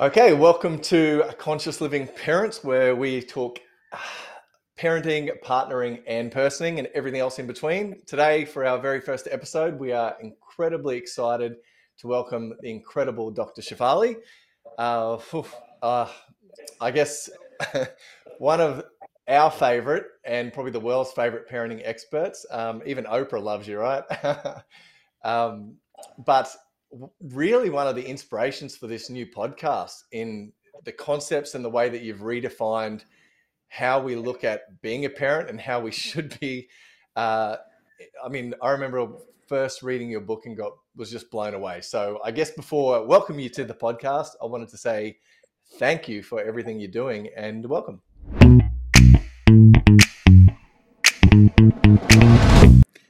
Okay, welcome to Conscious Living Parents, where we talk parenting, partnering, and personing, and everything else in between. Today, for our very first episode, we are incredibly excited to welcome the incredible Dr. Shefali. Uh, uh, I guess one of our favorite and probably the world's favorite parenting experts. Um, even Oprah loves you, right? um, but really one of the inspirations for this new podcast in the concepts and the way that you've redefined how we look at being a parent and how we should be. Uh, I mean, I remember first reading your book and got was just blown away. So I guess before welcome you to the podcast, I wanted to say thank you for everything you're doing and welcome.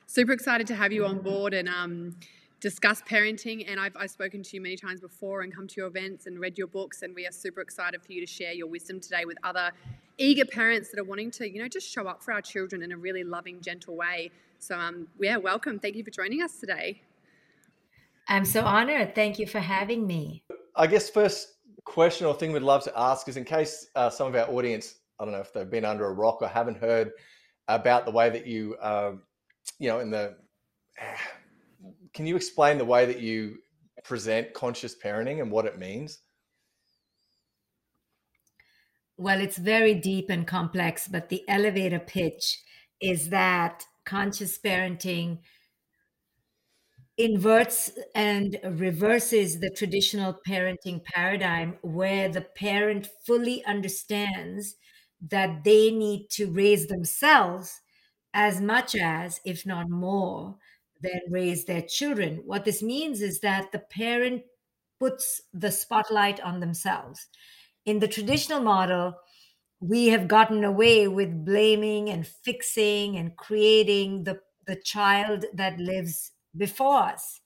Super excited to have you on board and um, discuss parenting. And I've, I've spoken to you many times before and come to your events and read your books. And we are super excited for you to share your wisdom today with other eager parents that are wanting to, you know, just show up for our children in a really loving, gentle way. So, um, yeah, welcome. Thank you for joining us today. I'm so honored. Thank you for having me. I guess first question or thing we'd love to ask is in case uh, some of our audience, I don't know if they've been under a rock or haven't heard about the way that you, uh, you know, in the can you explain the way that you present conscious parenting and what it means? Well, it's very deep and complex, but the elevator pitch is that conscious parenting inverts and reverses the traditional parenting paradigm where the parent fully understands that they need to raise themselves as much as, if not more, then raise their children. What this means is that the parent puts the spotlight on themselves. In the traditional model, we have gotten away with blaming and fixing and creating the, the child that lives before us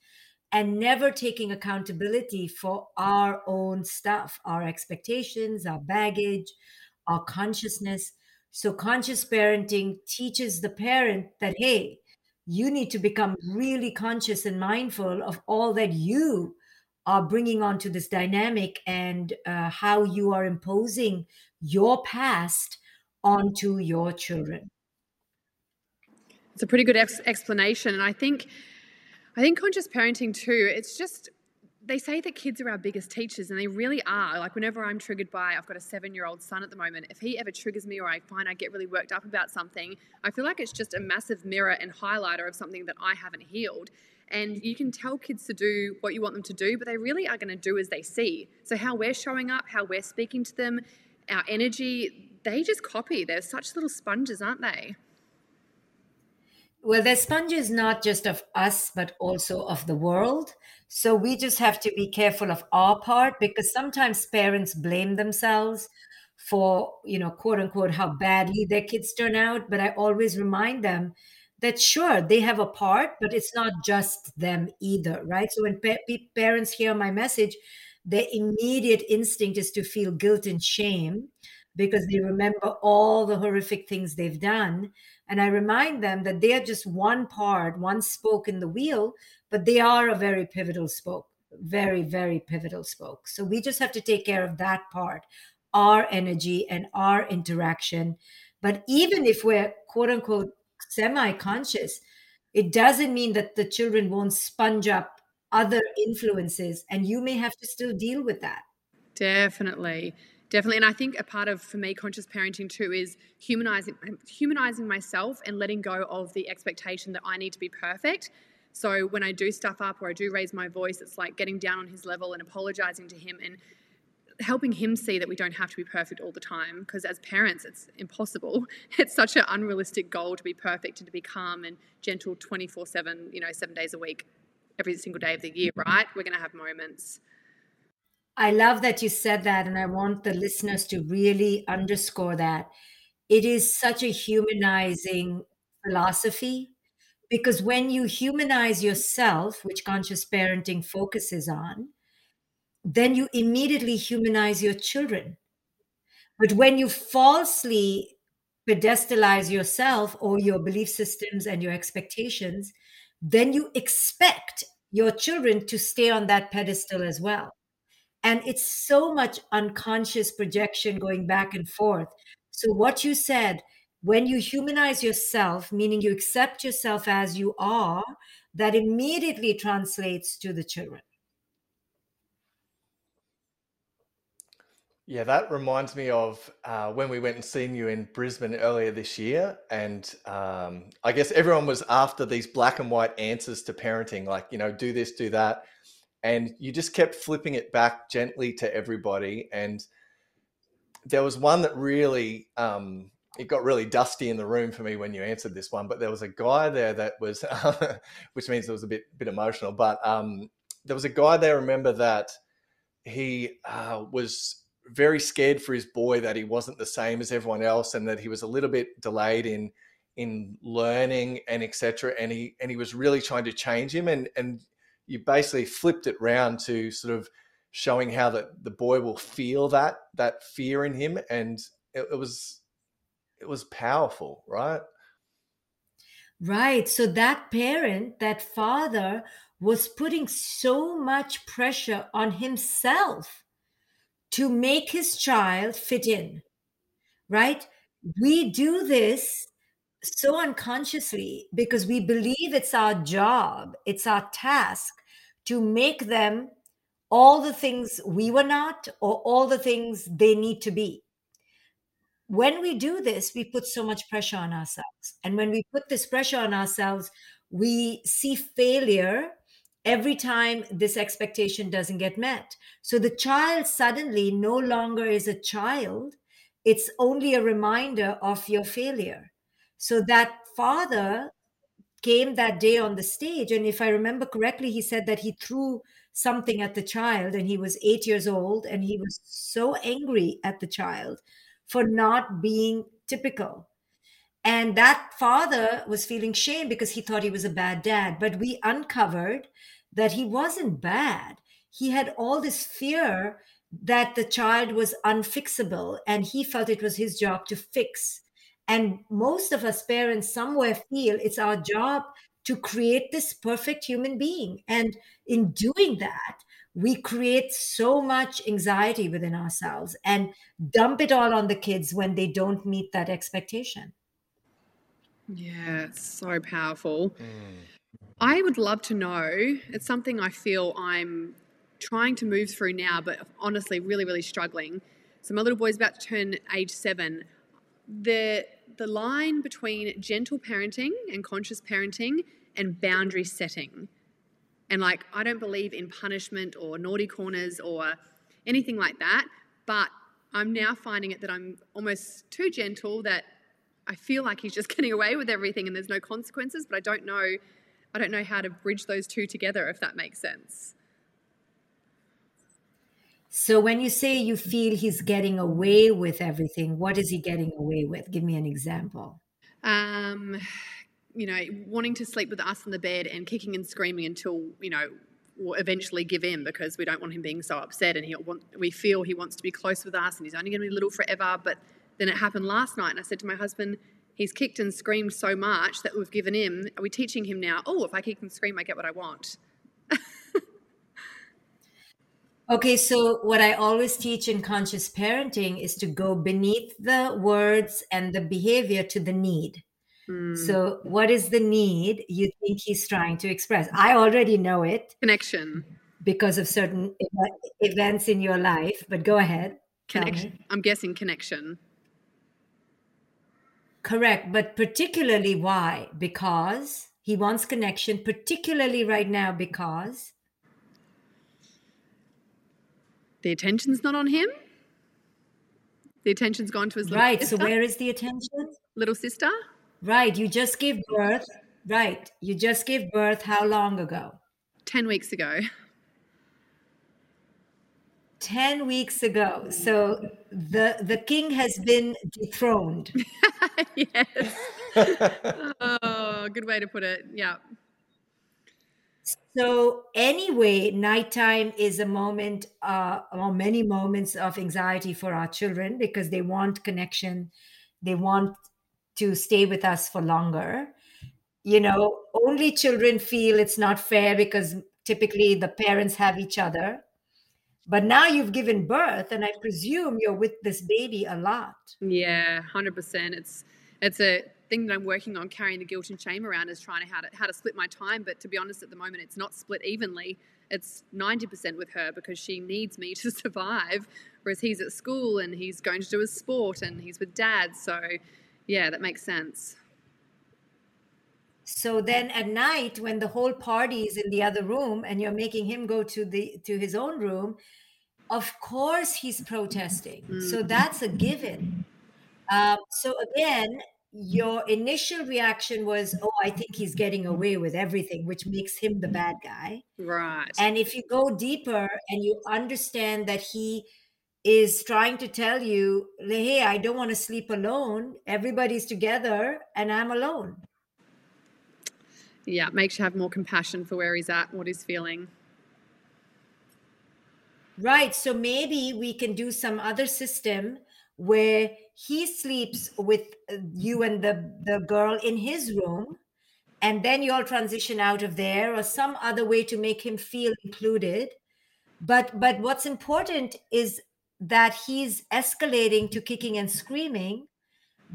and never taking accountability for our own stuff, our expectations, our baggage, our consciousness. So, conscious parenting teaches the parent that, hey, you need to become really conscious and mindful of all that you are bringing onto this dynamic and uh, how you are imposing your past onto your children. It's a pretty good ex- explanation, and I think, I think conscious parenting too. It's just they say that kids are our biggest teachers, and they really are. Like, whenever I'm triggered by, I've got a seven year old son at the moment, if he ever triggers me or I find I get really worked up about something, I feel like it's just a massive mirror and highlighter of something that I haven't healed. And you can tell kids to do what you want them to do, but they really are going to do as they see. So, how we're showing up, how we're speaking to them, our energy, they just copy. They're such little sponges, aren't they? Well, the sponge is not just of us, but also of the world. So we just have to be careful of our part because sometimes parents blame themselves for, you know, quote unquote, how badly their kids turn out. But I always remind them that sure, they have a part, but it's not just them either, right? So when pa- parents hear my message, their immediate instinct is to feel guilt and shame because they remember all the horrific things they've done. And I remind them that they are just one part, one spoke in the wheel, but they are a very pivotal spoke, very, very pivotal spoke. So we just have to take care of that part, our energy and our interaction. But even if we're quote unquote semi conscious, it doesn't mean that the children won't sponge up other influences and you may have to still deal with that. Definitely. Definitely, and I think a part of for me conscious parenting too is humanizing humanizing myself and letting go of the expectation that I need to be perfect. So when I do stuff up or I do raise my voice, it's like getting down on his level and apologizing to him and helping him see that we don't have to be perfect all the time because as parents it's impossible. It's such an unrealistic goal to be perfect and to be calm and gentle 24/7 you know 7 days a week every single day of the year right? We're going to have moments I love that you said that, and I want the listeners to really underscore that. It is such a humanizing philosophy because when you humanize yourself, which conscious parenting focuses on, then you immediately humanize your children. But when you falsely pedestalize yourself or your belief systems and your expectations, then you expect your children to stay on that pedestal as well. And it's so much unconscious projection going back and forth. So, what you said, when you humanize yourself, meaning you accept yourself as you are, that immediately translates to the children. Yeah, that reminds me of uh, when we went and seen you in Brisbane earlier this year, and um, I guess everyone was after these black and white answers to parenting, like you know, do this, do that, and you just kept flipping it back gently to everybody. And there was one that really, um, it got really dusty in the room for me when you answered this one. But there was a guy there that was, which means it was a bit bit emotional. But um, there was a guy there. Remember that he uh, was very scared for his boy that he wasn't the same as everyone else and that he was a little bit delayed in in learning and etc and he and he was really trying to change him and and you basically flipped it round to sort of showing how that the boy will feel that that fear in him and it, it was it was powerful right right so that parent that father was putting so much pressure on himself to make his child fit in, right? We do this so unconsciously because we believe it's our job, it's our task to make them all the things we were not or all the things they need to be. When we do this, we put so much pressure on ourselves. And when we put this pressure on ourselves, we see failure every time this expectation doesn't get met. So the child suddenly no longer is a child, it's only a reminder of your failure. So that father came that day on the stage, and if I remember correctly, he said that he threw something at the child and he was eight years old and he was so angry at the child for not being typical and that father was feeling shame because he thought he was a bad dad. But we uncovered that he wasn't bad. He had all this fear that the child was unfixable and he felt it was his job to fix. And most of us parents somewhere feel it's our job to create this perfect human being. And in doing that, we create so much anxiety within ourselves and dump it all on the kids when they don't meet that expectation. Yeah, it's so powerful. Mm. I would love to know. It's something I feel I'm trying to move through now, but honestly, really, really struggling. So my little boy's about to turn age seven. The the line between gentle parenting and conscious parenting and boundary setting. And like I don't believe in punishment or naughty corners or anything like that, but I'm now finding it that I'm almost too gentle that I feel like he's just getting away with everything and there's no consequences, but I don't know I don't know how to bridge those two together if that makes sense. So when you say you feel he's getting away with everything, what is he getting away with? Give me an example. Um, you know, wanting to sleep with us in the bed and kicking and screaming until, you know, will eventually give in because we don't want him being so upset and he want, we feel he wants to be close with us and he's only going to be little forever. But then it happened last night, and I said to my husband, He's kicked and screamed so much that we've given him. Are we teaching him now? Oh, if I kick and scream, I get what I want. Okay, so what I always teach in conscious parenting is to go beneath the words and the behavior to the need. Mm. So, what is the need you think he's trying to express? I already know it. Connection. Because of certain events in your life, but go ahead. Connection. I'm guessing connection. Correct. But particularly why? Because he wants connection, particularly right now because the attention's not on him. The attention's gone to his little sister. right. Sister. So where is the attention? Little sister. Right. You just gave birth. Right. You just gave birth how long ago? 10 weeks ago. 10 weeks ago. So the the king has been dethroned. yes. oh, good way to put it. Yeah. So anyway, nighttime is a moment, uh, or many moments of anxiety for our children because they want connection, they want to stay with us for longer. You know, only children feel it's not fair because typically the parents have each other. But now you've given birth and i presume you're with this baby a lot. Yeah 100% it's it's a thing that i'm working on carrying the guilt and shame around is trying to how to how to split my time but to be honest at the moment it's not split evenly. It's 90% with her because she needs me to survive whereas he's at school and he's going to do his sport and he's with dad. So yeah that makes sense. So then at night when the whole party is in the other room and you're making him go to the to his own room of course he's protesting. So Mm. that's a given. Um, so again Mm-hmm. your initial reaction was oh i think he's getting away with everything which makes him the bad guy. Right. And if you go deeper and you understand that he is trying to tell you hey i don't want to sleep alone. Everybody's together and i'm alone. Yeah makes you have more compassion for where he's at what he's feeling. Right. So maybe we can do some other system where he sleeps with uh, you and the, the girl in his room, and then you all transition out of there, or some other way to make him feel included. But but what's important is that he's escalating to kicking and screaming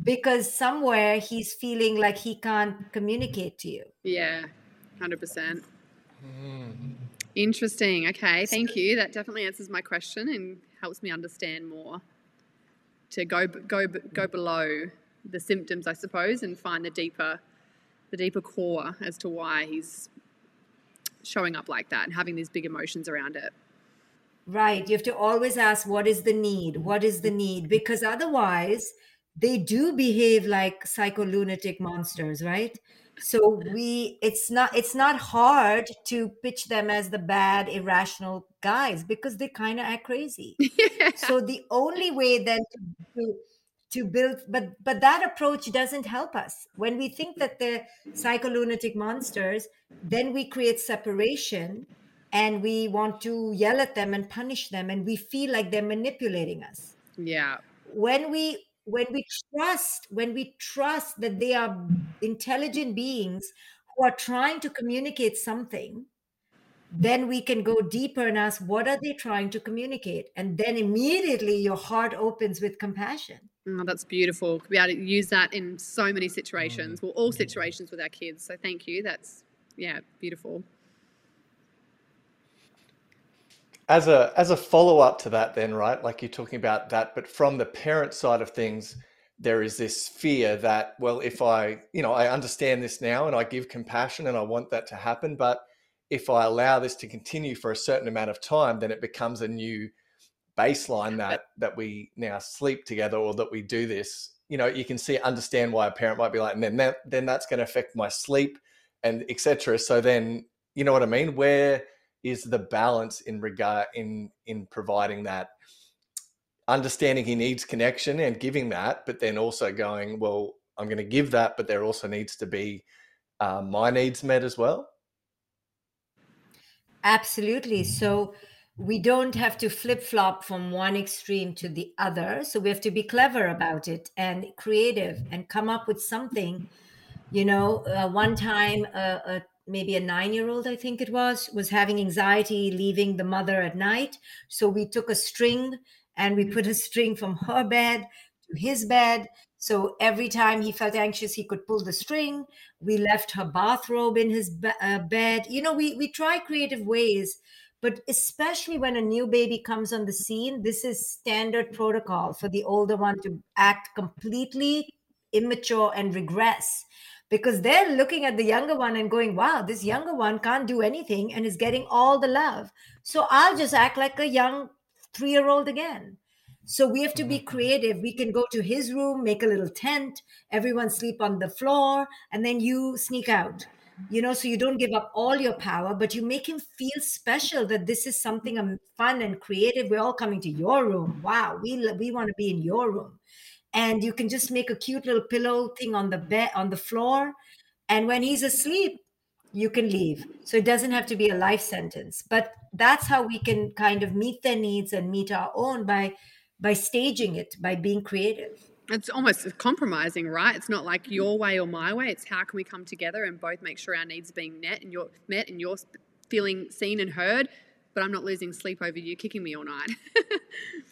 because somewhere he's feeling like he can't communicate to you. yeah 100% Interesting. Okay, thank you. That definitely answers my question and helps me understand more to go go go below the symptoms, I suppose, and find the deeper the deeper core as to why he's showing up like that and having these big emotions around it. Right. You have to always ask, what is the need? What is the need? Because otherwise, they do behave like psycholunatic monsters, right? So we, it's not, it's not hard to pitch them as the bad, irrational guys because they kind of act crazy. So the only way then to, to to build, but but that approach doesn't help us. When we think that they're psycholunatic monsters, then we create separation and we want to yell at them and punish them and we feel like they're manipulating us yeah. when we when we trust when we trust that they are intelligent beings who are trying to communicate something then we can go deeper and ask what are they trying to communicate and then immediately your heart opens with compassion Oh, that's beautiful. To be able to use that in so many mm. situations. Well, all situations with our kids. So thank you. That's yeah, beautiful. As a as a follow up to that then right like you're talking about that but from the parent side of things there is this fear that well if i you know i understand this now and i give compassion and i want that to happen but if i allow this to continue for a certain amount of time then it becomes a new baseline that that we now sleep together or that we do this. You know you can see understand why a parent might be like and then that then that's going to affect my sleep and etc so then you know what i mean? Where is the balance in regard in in providing that understanding he needs connection and giving that but then also going well i'm going to give that but there also needs to be uh, my needs met as well. Absolutely. So we don't have to flip flop from one extreme to the other. So we have to be clever about it and creative and come up with something you know uh, one time uh, uh, maybe a nine year old i think it was was having anxiety leaving the mother at night. So we took a string and we put a string from her bed to his bed. So every time he felt anxious he could pull the string. We left her bathrobe in his be- uh, bed. You know we we try creative ways but especially when a new baby comes on the scene this is standard protocol for the older one to act completely immature and regress because they're looking at the younger one and going, wow, this younger one can't do anything and is getting all the love. So I'll just act like a young three year old again. So we have to be creative. We can go to his room, make a little tent, everyone sleep on the floor, and then you sneak out. You know, so you don't give up all your power, but you make him feel special that this is something um, fun and creative. We're all coming to your room. Wow, we we want to be in your room and you can just make a cute little pillow thing on the bed on the floor and when he's asleep you can leave so it doesn't have to be a life sentence but that's how we can kind of meet their needs and meet our own by by staging it by being creative It's almost compromising, right? It's not like your way or my way. It's how can we come together and both make sure our needs are being met and you're met and you're feeling seen and heard but I'm not losing sleep over you kicking me all night.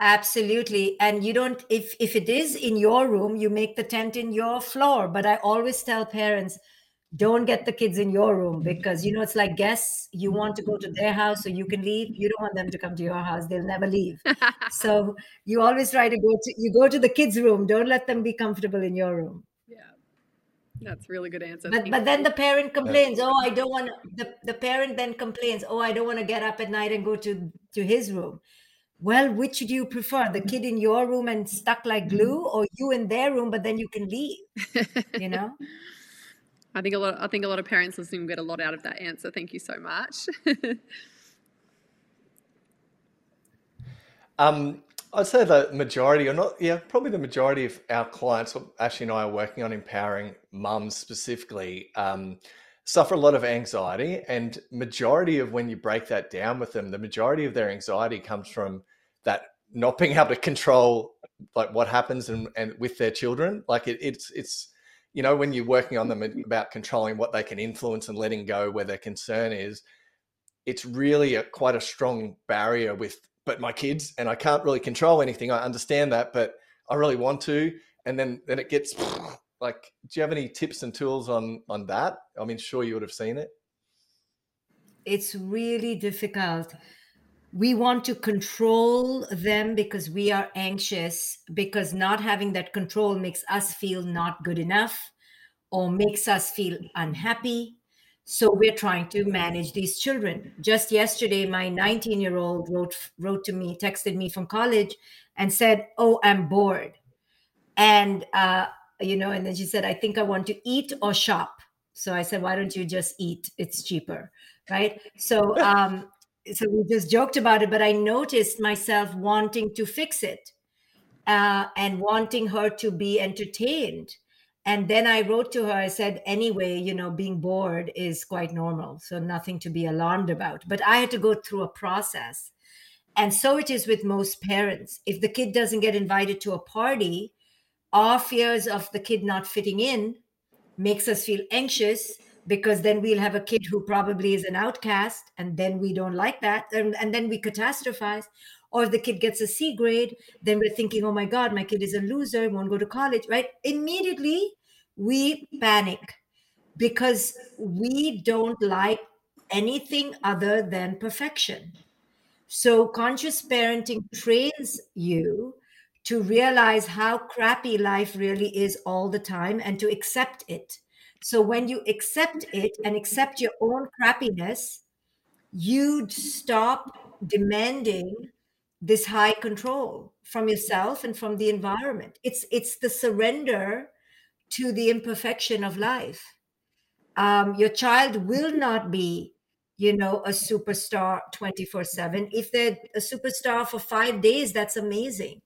Absolutely. And you don't if if it is in your room, you make the tent in your floor. But I always tell parents, don't get the kids in your room mm-hmm. because you know it's like guests you want to go to their house so you can leave. You don't want them to come to your house. They'll never leave. So you always try to go to you go to the kids room. Don't let them be comfortable in your room. Yeah. That's really good answer. But, but then the parent complains oh i don't want the, the parent then complains oh i don't want to get up at night and go to to his room well which do you prefer the kid in your room and stuck like glue or you in their room but then you can leave you know I think a lot. I think a lot of parents listening get a lot out of that answer. Thank you so much. um, I'd say the majority, or not, yeah, probably the majority of our clients, Ashy and I are working on empowering mums specifically, um, suffer a lot of anxiety. And majority of when you break that down with them, the majority of their anxiety comes from that not being able to control like what happens and, and with their children. Like it, it's it's you know, when you're working on them mm-hmm. about controlling what they can influence and letting go where their concern is, it's really a, quite a strong barrier with, but my kids, and I can't really control anything. I understand that, but I really want to. And then, then it gets like, do you have any tips and tools on, on that? I mean, sure you would have seen it. It's really difficult we want to control them because we are anxious because not having that control makes us feel not good enough or makes us feel unhappy. So we're trying to manage these children. Just yesterday my 19 year old wrote wrote to me texted me from college and said oh i'm bored. And uh, you know and then she said i think i want to eat or shop. So i said why don't you just eat? It's cheaper. Right? So um so we just joked about it, but I noticed myself wanting to fix it uh, and wanting her to be entertained. And then I wrote to her, I said, anyway, you know, being bored is quite normal. So nothing to be alarmed about. But I had to go through a process. And so it is with most parents. If the kid doesn't get invited to a party, our fears of the kid not fitting in makes us feel anxious because then we'll have a kid who probably is an outcast and then we don't like that and, and then we catastrophize. Or if the kid gets a c grade then we're thinking oh my god my kid is a loser won't go to college right? Immediately we panic because we don't like anything other than perfection. So conscious parenting trains you to realize how crappy life really is all the time and to accept it so when you accept it and accept your own crappiness, you stop demanding this high control from yourself and from the environment. It's it's the surrender to the imperfection of life. Um, your child will not be, you know, a superstar 24 7. If they're a superstar for five days, that's amazing.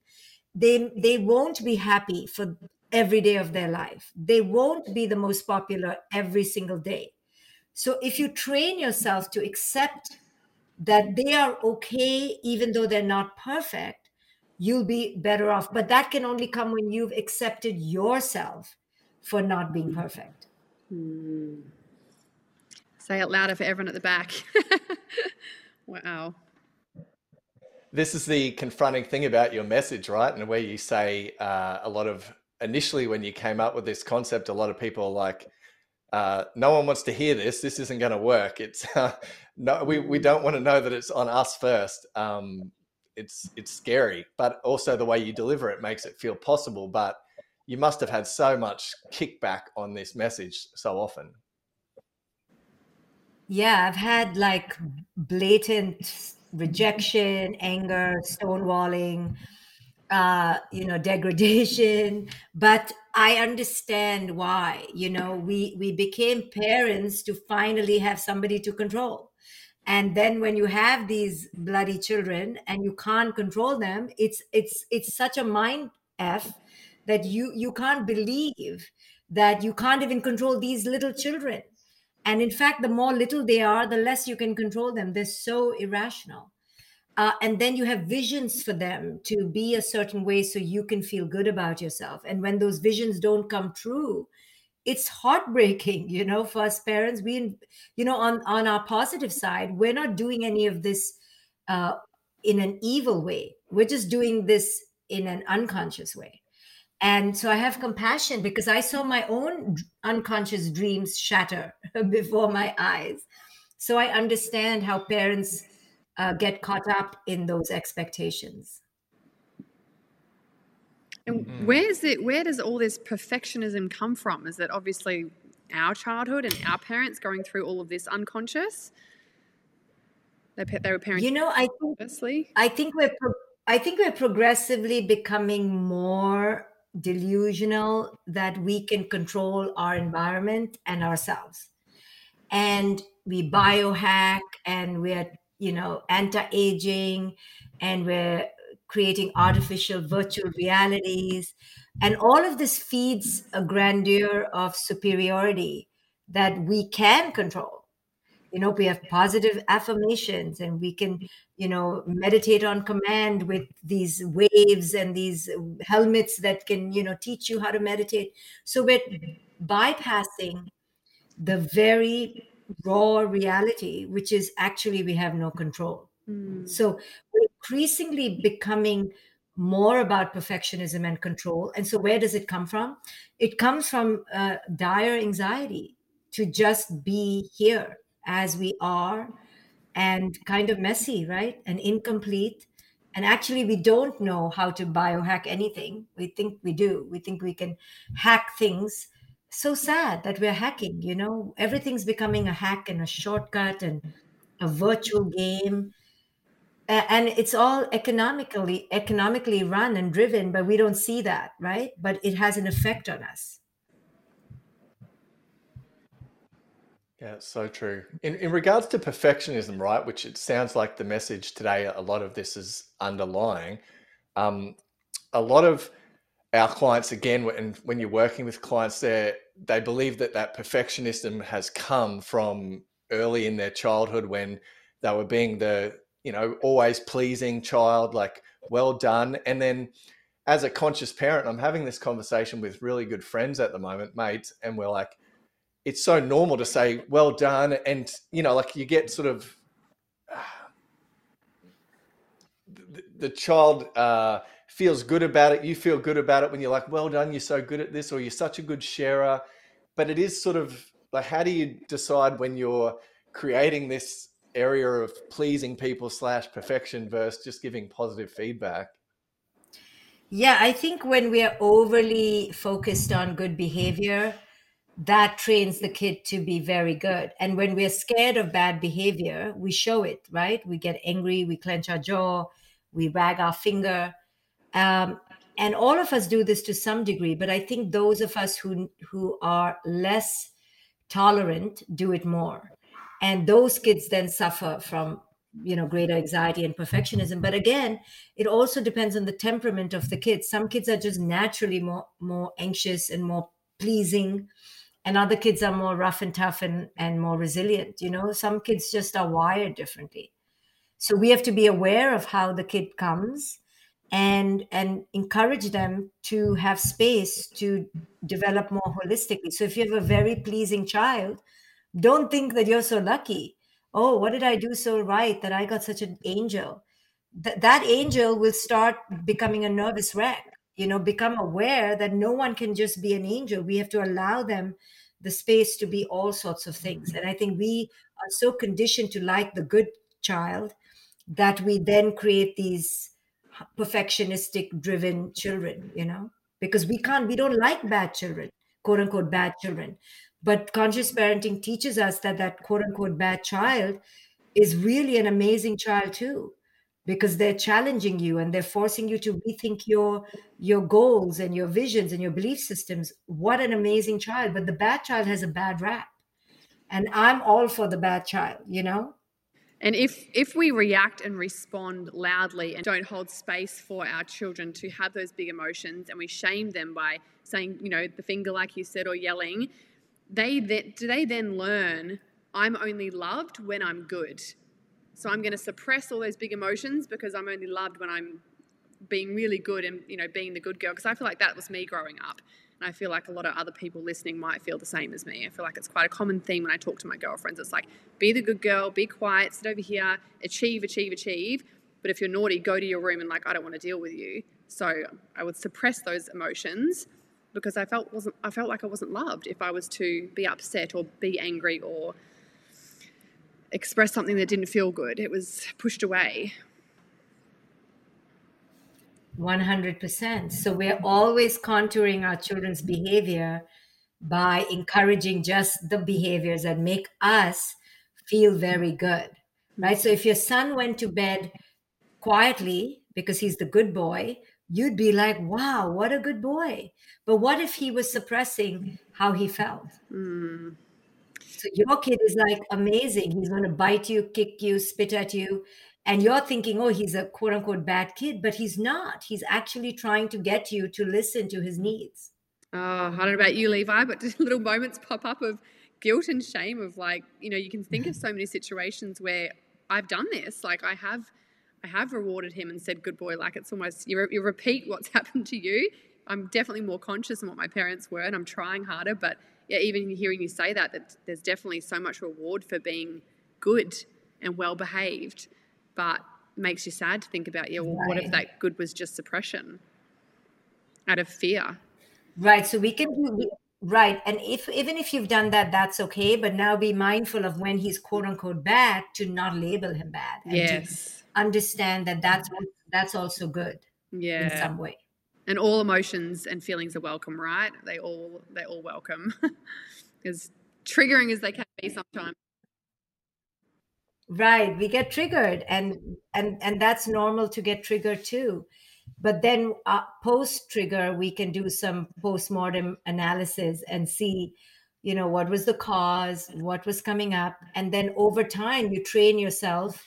They they won't be happy for every day of their life. They won't be the most popular every single day. So if you train yourself to accept that they are okay, even though they're not perfect, you'll be better off. But that can only come when you've accepted yourself for not being perfect. Hmm. Say it louder for everyone at the back. wow. This is the confronting thing about your message, right? And where you say uh, a lot of initially when you came up with this concept, a lot of people are like, uh, no one wants to hear this. This isn't going to work. It's uh, no, we, we don't want to know that it's on us first. Um, it's it's scary, but also the way you deliver it makes it feel possible. But you must have had so much kickback on this message so often. Yeah, I've had like blatant rejection, anger, stonewalling, uh, you know degradation but i understand why you know we we became parents to finally have somebody to control. And then when you have these bloody children and you can't control them it's it's it's such a mind f that you you can't believe that you can't even control these little children. And in fact the more little they are the less you can control them. They're so irrational uh, and then you have visions for them to be a certain way so you can feel good about yourself. And when those visions don't come true it's heartbreaking you know for us parents. We you know on on our positive side we're not doing any of this uh, in an evil way. We're just doing this in an unconscious way. And so i have compassion because i saw my own unconscious dreams shatter before my eyes. So i understand how parents uh, get caught up in those expectations and mm. where is it? Where does all this perfectionism come from? Is it obviously our childhood and our parents going through all of this unconscious? They, they were parents. You know, I think firstly. I think we're pro- I think we're progressively becoming more delusional that we can control our environment and ourselves, and we biohack and we're you know anti-aging and we're creating artificial virtual realities. And all of this feeds a grandeur of superiority that we can control. You know, we have positive affirmations and we can, you know, meditate on command with these waves and these helmets that can, you know, teach you how to meditate. So we're bypassing the very raw reality, which is actually we have no control. Mm. So we're increasingly becoming more about perfectionism and control. And so, where does it come from? It comes from uh, dire anxiety to just be here as we are and kind of messy, right? And incomplete. And actually, we don't know how to biohack anything. We think we do. We think we can hack things. So sad that we're hacking, you know? Everything's becoming a hack and a shortcut and a virtual game. And it's all economically economically run and driven but we don't see that right? But it has an effect on us. Yeah so true. In, in regards to perfectionism right which it sounds like the message today a lot of this is underlying um, a lot of our clients again when, when you're working with clients there they believe that that perfectionism has come from early in their childhood when they were being the you know, always pleasing child, like well done. And then as a conscious parent, I'm having this conversation with really good friends at the moment, mates, and we're like, it's so normal to say well done, and you know, like you get sort of uh, the, the, child uh, feels good about it. You feel good about it when you're like, well done, you're so good at this, or you're such a good sharer. But it is sort of like, how do you decide when you're creating this area of pleasing people slash perfection versus just giving positive feedback? Yeah, I think when we are overly focused on good behavior, that trains the kid to be very good. And when we're scared of bad behavior, we show it, right? We get angry, we clench our jaw, we wag our finger. Um, and all of us do this to some degree, but I think those of us who who are less tolerant do it more. And those kids then suffer from you know greater anxiety and perfectionism. But again it also depends on the temperament of the kids. Some kids are just naturally more more anxious and more pleasing and other kids are more rough and tough and and more resilient you know? Some kids just are wired differently. So we have to be aware of how the kid comes and and encourage them to have space to develop more holistically so if you have a very pleasing child don't think that you're so lucky. Oh, what did I do so right that I got such an angel? Th- that angel will start becoming a nervous wreck, you know, become aware that no one can just be an angel. We have to allow them the space to be all sorts of things. And I think we are so conditioned to like the good child that we then create these perfectionistic driven children, you know, because we can't, we don't like bad children, quote unquote, bad children. But conscious parenting teaches us that that quote unquote bad child is really an amazing child too because they're challenging you and they're forcing you to rethink your your goals and your visions and your belief systems. What an amazing child. But the bad child has a bad rap. And i'm all for the bad child you know and if if we react and respond loudly and don't hold space for our children to have those big emotions and we shame them by saying you know the finger like you said or yelling they do they then learn I'm only loved when I'm good. So I'm going to suppress all those big emotions because I'm only loved when I'm being really good and you know being the good girl because I feel like that was me growing up. I feel like a lot of other people listening might feel the same as me. I feel like it's quite a common theme when I talk to my girlfriends. It's like, be the good girl, be quiet, sit over here, achieve, achieve, achieve. But if you're naughty, go to your room and like, I don't want to deal with you. So I would suppress those emotions because I felt wasn't I felt like I wasn't loved if I was to be upset or be angry or express something that didn't feel good. It was pushed away. 100%. So we're always contouring our children's behavior by encouraging just the behaviors that make us feel very good, right? So if your son went to bed quietly because he's the good boy, you'd be like, wow, what a good boy. But what if he was suppressing how he felt? Mm. So your kid is like amazing. He's going to bite you, kick you, spit at you and you're thinking, oh, he's a quote unquote bad kid, but he's not. He's actually trying to get you to listen to his needs. Oh, I don't know about you, Levi, but little moments pop up of guilt and shame of like, you know, you can think of so many situations where I've done this. Like I have, I have rewarded him and said, good boy. Like it's almost, you, re- you repeat what's happened to you. I'm definitely more conscious than what my parents were and I'm trying harder. But yeah, even hearing you say that, that there's definitely so much reward for being good and well behaved but makes you sad to think about, yeah, well, right. what if that good was just suppression out of fear? Right. So we can do right. And if even if you've done that, that's okay. But now be mindful of when he's quote unquote bad to not label him bad. And yes. understand that that's that's also good. Yeah. In some way. And all emotions and feelings are welcome, right? They all they all welcome. as triggering as they can be sometimes right we get triggered and and and that's normal to get triggered too. But then uh, post trigger we can do some post-mortem analysis and see you know what was the cause what was coming up and then over time you train yourself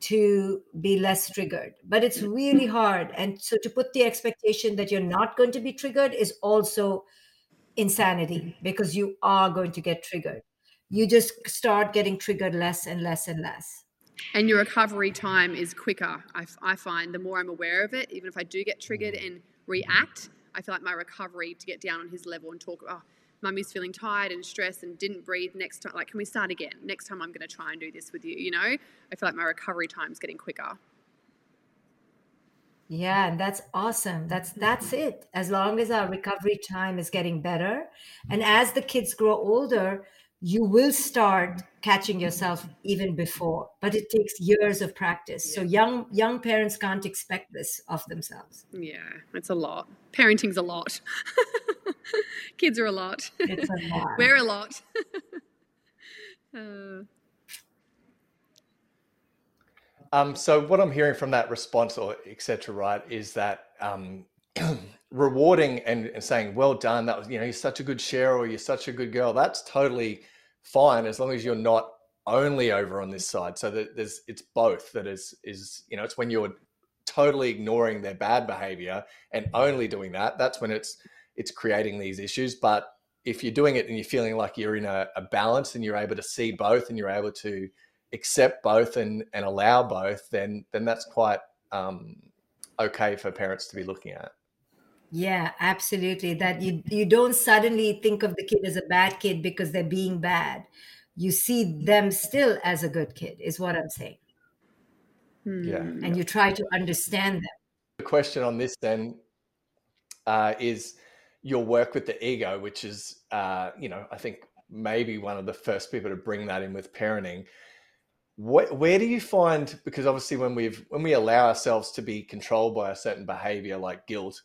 to be less triggered. But it's really hard and so to put the expectation that you're not going to be triggered is also insanity because you are going to get triggered you just start getting triggered less and less and less. And your recovery time is quicker. I, I find the more I'm aware of it, even if I do get triggered and react, I feel like my recovery to get down on his level and talk, oh, mummy's feeling tired and stressed and didn't breathe next time. Like, can we start again? Next time I'm going to try and do this with you, you know? I feel like my recovery time is getting quicker. Yeah, and that's awesome. That's that's it. As long as our recovery time is getting better and as the kids grow older, you will start catching yourself even before but it takes years of practice. So young young parents can't expect this of themselves. Yeah it's a lot. Parenting's a lot. Kids are a lot. It's a lot. We're a lot. Uh... um, so what i'm hearing from that response or etc right is that um, rewarding and, and, saying well done that was you know you're such a good share or you're such a good girl. That's totally fine as long as you're not only over on this side. So that there's it's both that is is you know it's when you're totally ignoring their bad behavior and only doing that that's when it's it's creating these issues. But if you're doing it and you're feeling like you're in a, a balance and you're able to see both and you're able to accept both and and allow both then then that's quite um okay for parents to be looking at yeah, absolutely. That you you don't suddenly think of the kid as a bad kid because they're being bad. You see them still as a good kid, is what I'm saying. Yeah. And you try to understand them. The question on this then uh, is your work with the ego, which is, uh, you know, I think maybe one of the first people to bring that in with parenting. What, where do you find? Because obviously, when we've when we allow ourselves to be controlled by a certain behavior like guilt,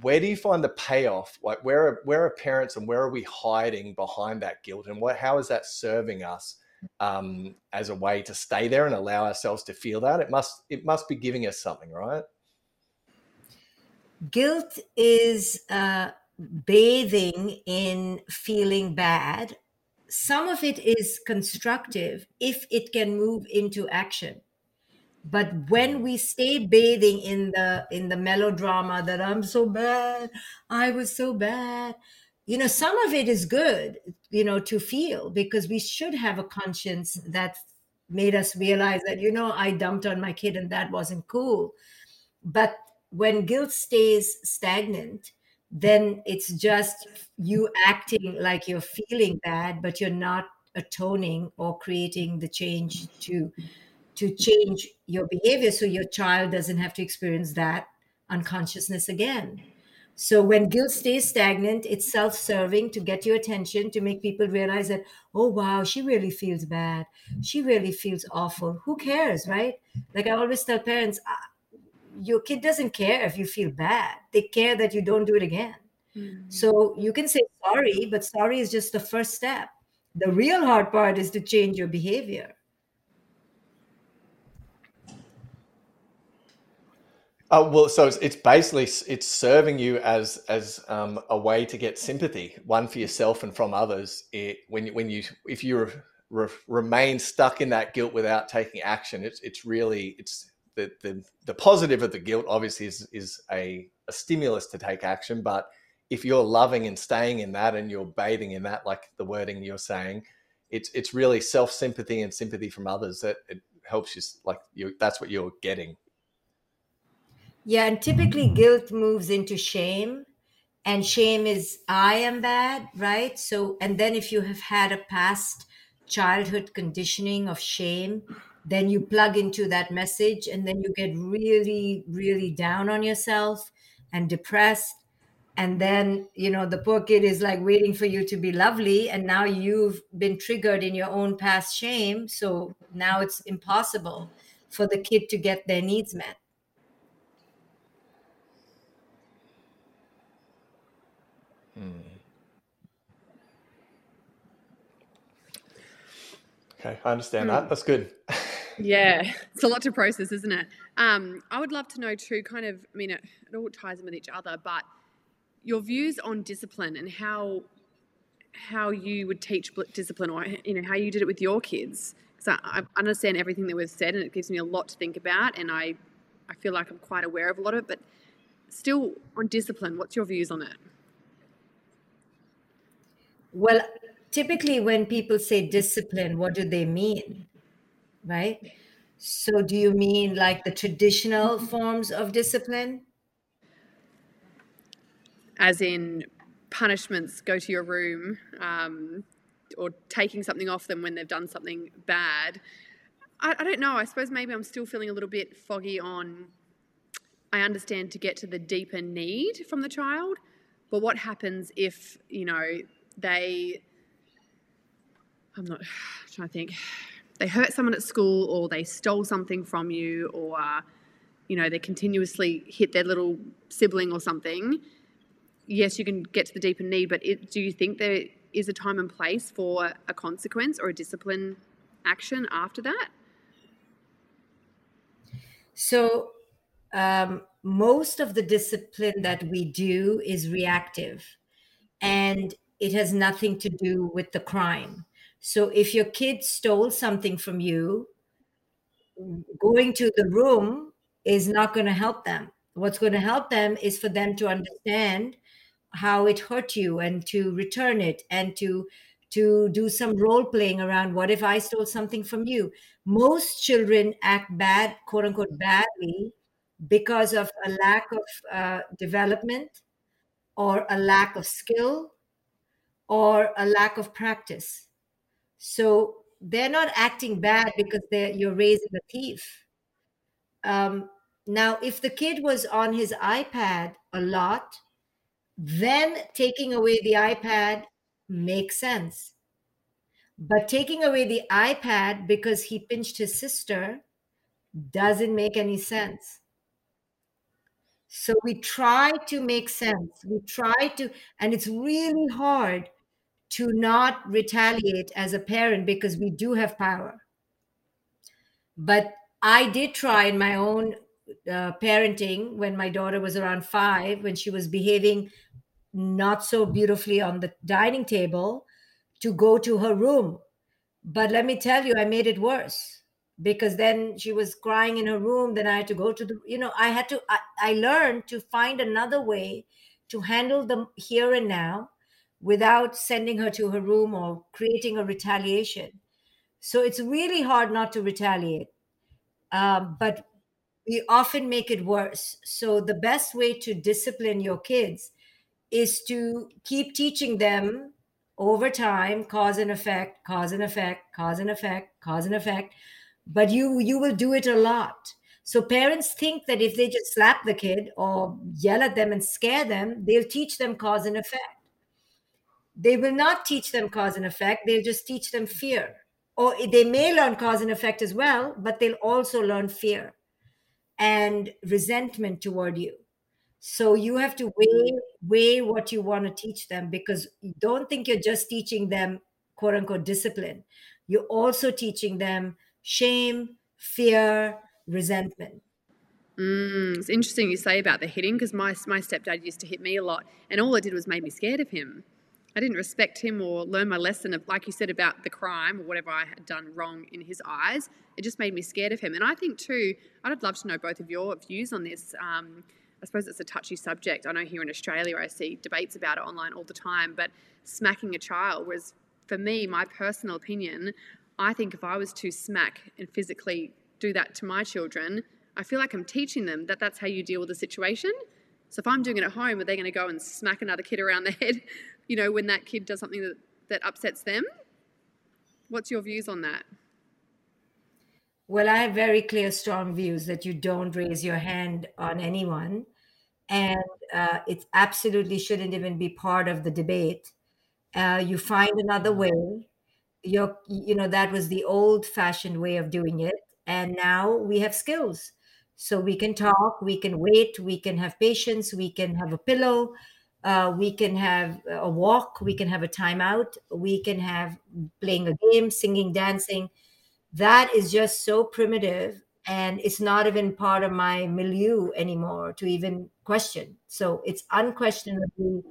where do you find the payoff? Like where are, where are parents and where are we hiding behind that guilt, and what how is that serving us um, as a way to stay there and allow ourselves to feel that? It must it must be giving us something, right? Guilt is uh, bathing in feeling bad. Some of it is constructive if it can move into action but when we stay bathing in the in the melodrama that i'm so bad i was so bad you know some of it is good you know to feel because we should have a conscience that made us realize that you know i dumped on my kid and that wasn't cool. But when guilt stays stagnant then it's just you acting like you're feeling bad, but you're not atoning or creating the change to to change your behavior so your child doesn't have to experience that unconsciousness again. So when guilt stays stagnant, it's self-serving to get your attention to make people realize that, oh wow, she really feels bad. She really feels awful. Who cares, right? Like I always tell parents, uh, your kid doesn't care if you feel bad. They care that you don't do it again. Mm-hmm. So you can say sorry, but sorry is just the first step. The real hard part is to change your behavior. Uh, well, so it's, it's, basically it's serving you as as um, a way to get sympathy, one for yourself and from others. It, when when you if you re, remain stuck in that guilt without taking action, it's it's really it's the the, the positive of the guilt obviously is is a, a stimulus to take action, but if you're loving and staying in that and you're bathing in that, like the wording you're saying, it's it's really self sympathy and sympathy from others that it helps you like you that's what you're getting yeah, and typically mm-hmm. guilt moves into shame. And shame is, I am bad, right? So, and then if you have had a past childhood conditioning of shame, then you plug into that message and then you get really, really down on yourself and depressed. And then, you know, the poor kid is like waiting for you to be lovely. And now you've been triggered in your own past shame. So now it's impossible for the kid to get their needs met. Hmm. Okay, I understand that. Hmm. That's good. yeah, it's a lot to process, isn't it? Um, I would love to know too, kind of, I mean, it, it all ties in with each other, but your views on discipline and how how you would teach discipline or you know how you did it with your kids because I, I, understand everything that we've said and it gives me a lot to think about and I I feel like I'm quite aware of a lot of it but still on discipline what's your views on it well, typically when people say discipline, what do they mean? Right? So, do you mean like the traditional forms of discipline? As in punishments, go to your room, um, or taking something off them when they've done something bad. I, I don't know. I suppose maybe I'm still feeling a little bit foggy on. I understand to get to the deeper need from the child, but what happens if, you know, they I'm not I'm trying to think. They hurt someone at school or they stole something from you or you know they continuously hit their little sibling or something. Yes you can get to the deeper need but it, do you think there is a time and place for a consequence or a discipline action after that? So um, most of the discipline that we do is reactive. And it has nothing to do with the crime. So if your kid stole something from you, going to the room is not going to help them. What's going to help them is for them to understand how it hurt you and to return it and to to do some role playing around what if I stole something from you. Most children act bad, quote unquote, badly because of a lack of uh, development or a lack of skill or a lack of practice. So they're not acting bad because they're, you're raising a thief. Um, now, if the kid was on his iPad a lot, then taking away the iPad makes sense. But taking away the iPad because he pinched his sister doesn't make any sense. So we try to make sense. We try to, and it's really hard to not retaliate as a parent because we do have power. But I did try in my own uh, parenting when my daughter was around five, when she was behaving not so beautifully on the dining table, to go to her room. But let me tell you, I made it worse because then she was crying in her room. Then I had to go to the, you know, I had to, I, I learned to find another way to handle the here and now without sending her to her room or creating a retaliation. So it's really hard not to retaliate. Um, but we often make it worse. So the best way to discipline your kids is to keep teaching them over time cause and effect cause and effect cause and effect cause and effect but you you will do it a lot so parents think that if they just slap the kid or yell at them and scare them they'll teach them cause and effect they will not teach them cause and effect they'll just teach them fear or they may learn cause and effect as well but they'll also learn fear and resentment toward you so you have to weigh weigh what you want to teach them because don't think you're just teaching them quote unquote discipline. You're also teaching them shame, fear, resentment. Mm, it's interesting you say about the hitting because my my stepdad used to hit me a lot, and all it did was make me scared of him. I didn't respect him or learn my lesson of, like you said, about the crime or whatever I had done wrong in his eyes. It just made me scared of him. And I think too, I'd love to know both of your views on this. Um, I suppose it's a touchy subject. I know here in Australia I see debates about it online all the time, but smacking a child was, for me, my personal opinion, I think if I was to smack and physically do that to my children, I feel like I'm teaching them that that's how you deal with a situation. So if I'm doing it at home, are they going to go and smack another kid around the head, you know, when that kid does something that, that upsets them? What's your views on that? Well, I have very clear, strong views that you don't raise your hand on anyone. And uh, it absolutely shouldn't even be part of the debate. Uh, you find another way. You're, you know, that was the old fashioned way of doing it. And now we have skills. So we can talk, we can wait, we can have patience, we can have a pillow, uh, we can have a walk, we can have a timeout, we can have playing a game, singing, dancing. That is just so primitive and it's not even part of my milieu anymore to even question. So it's unquestionably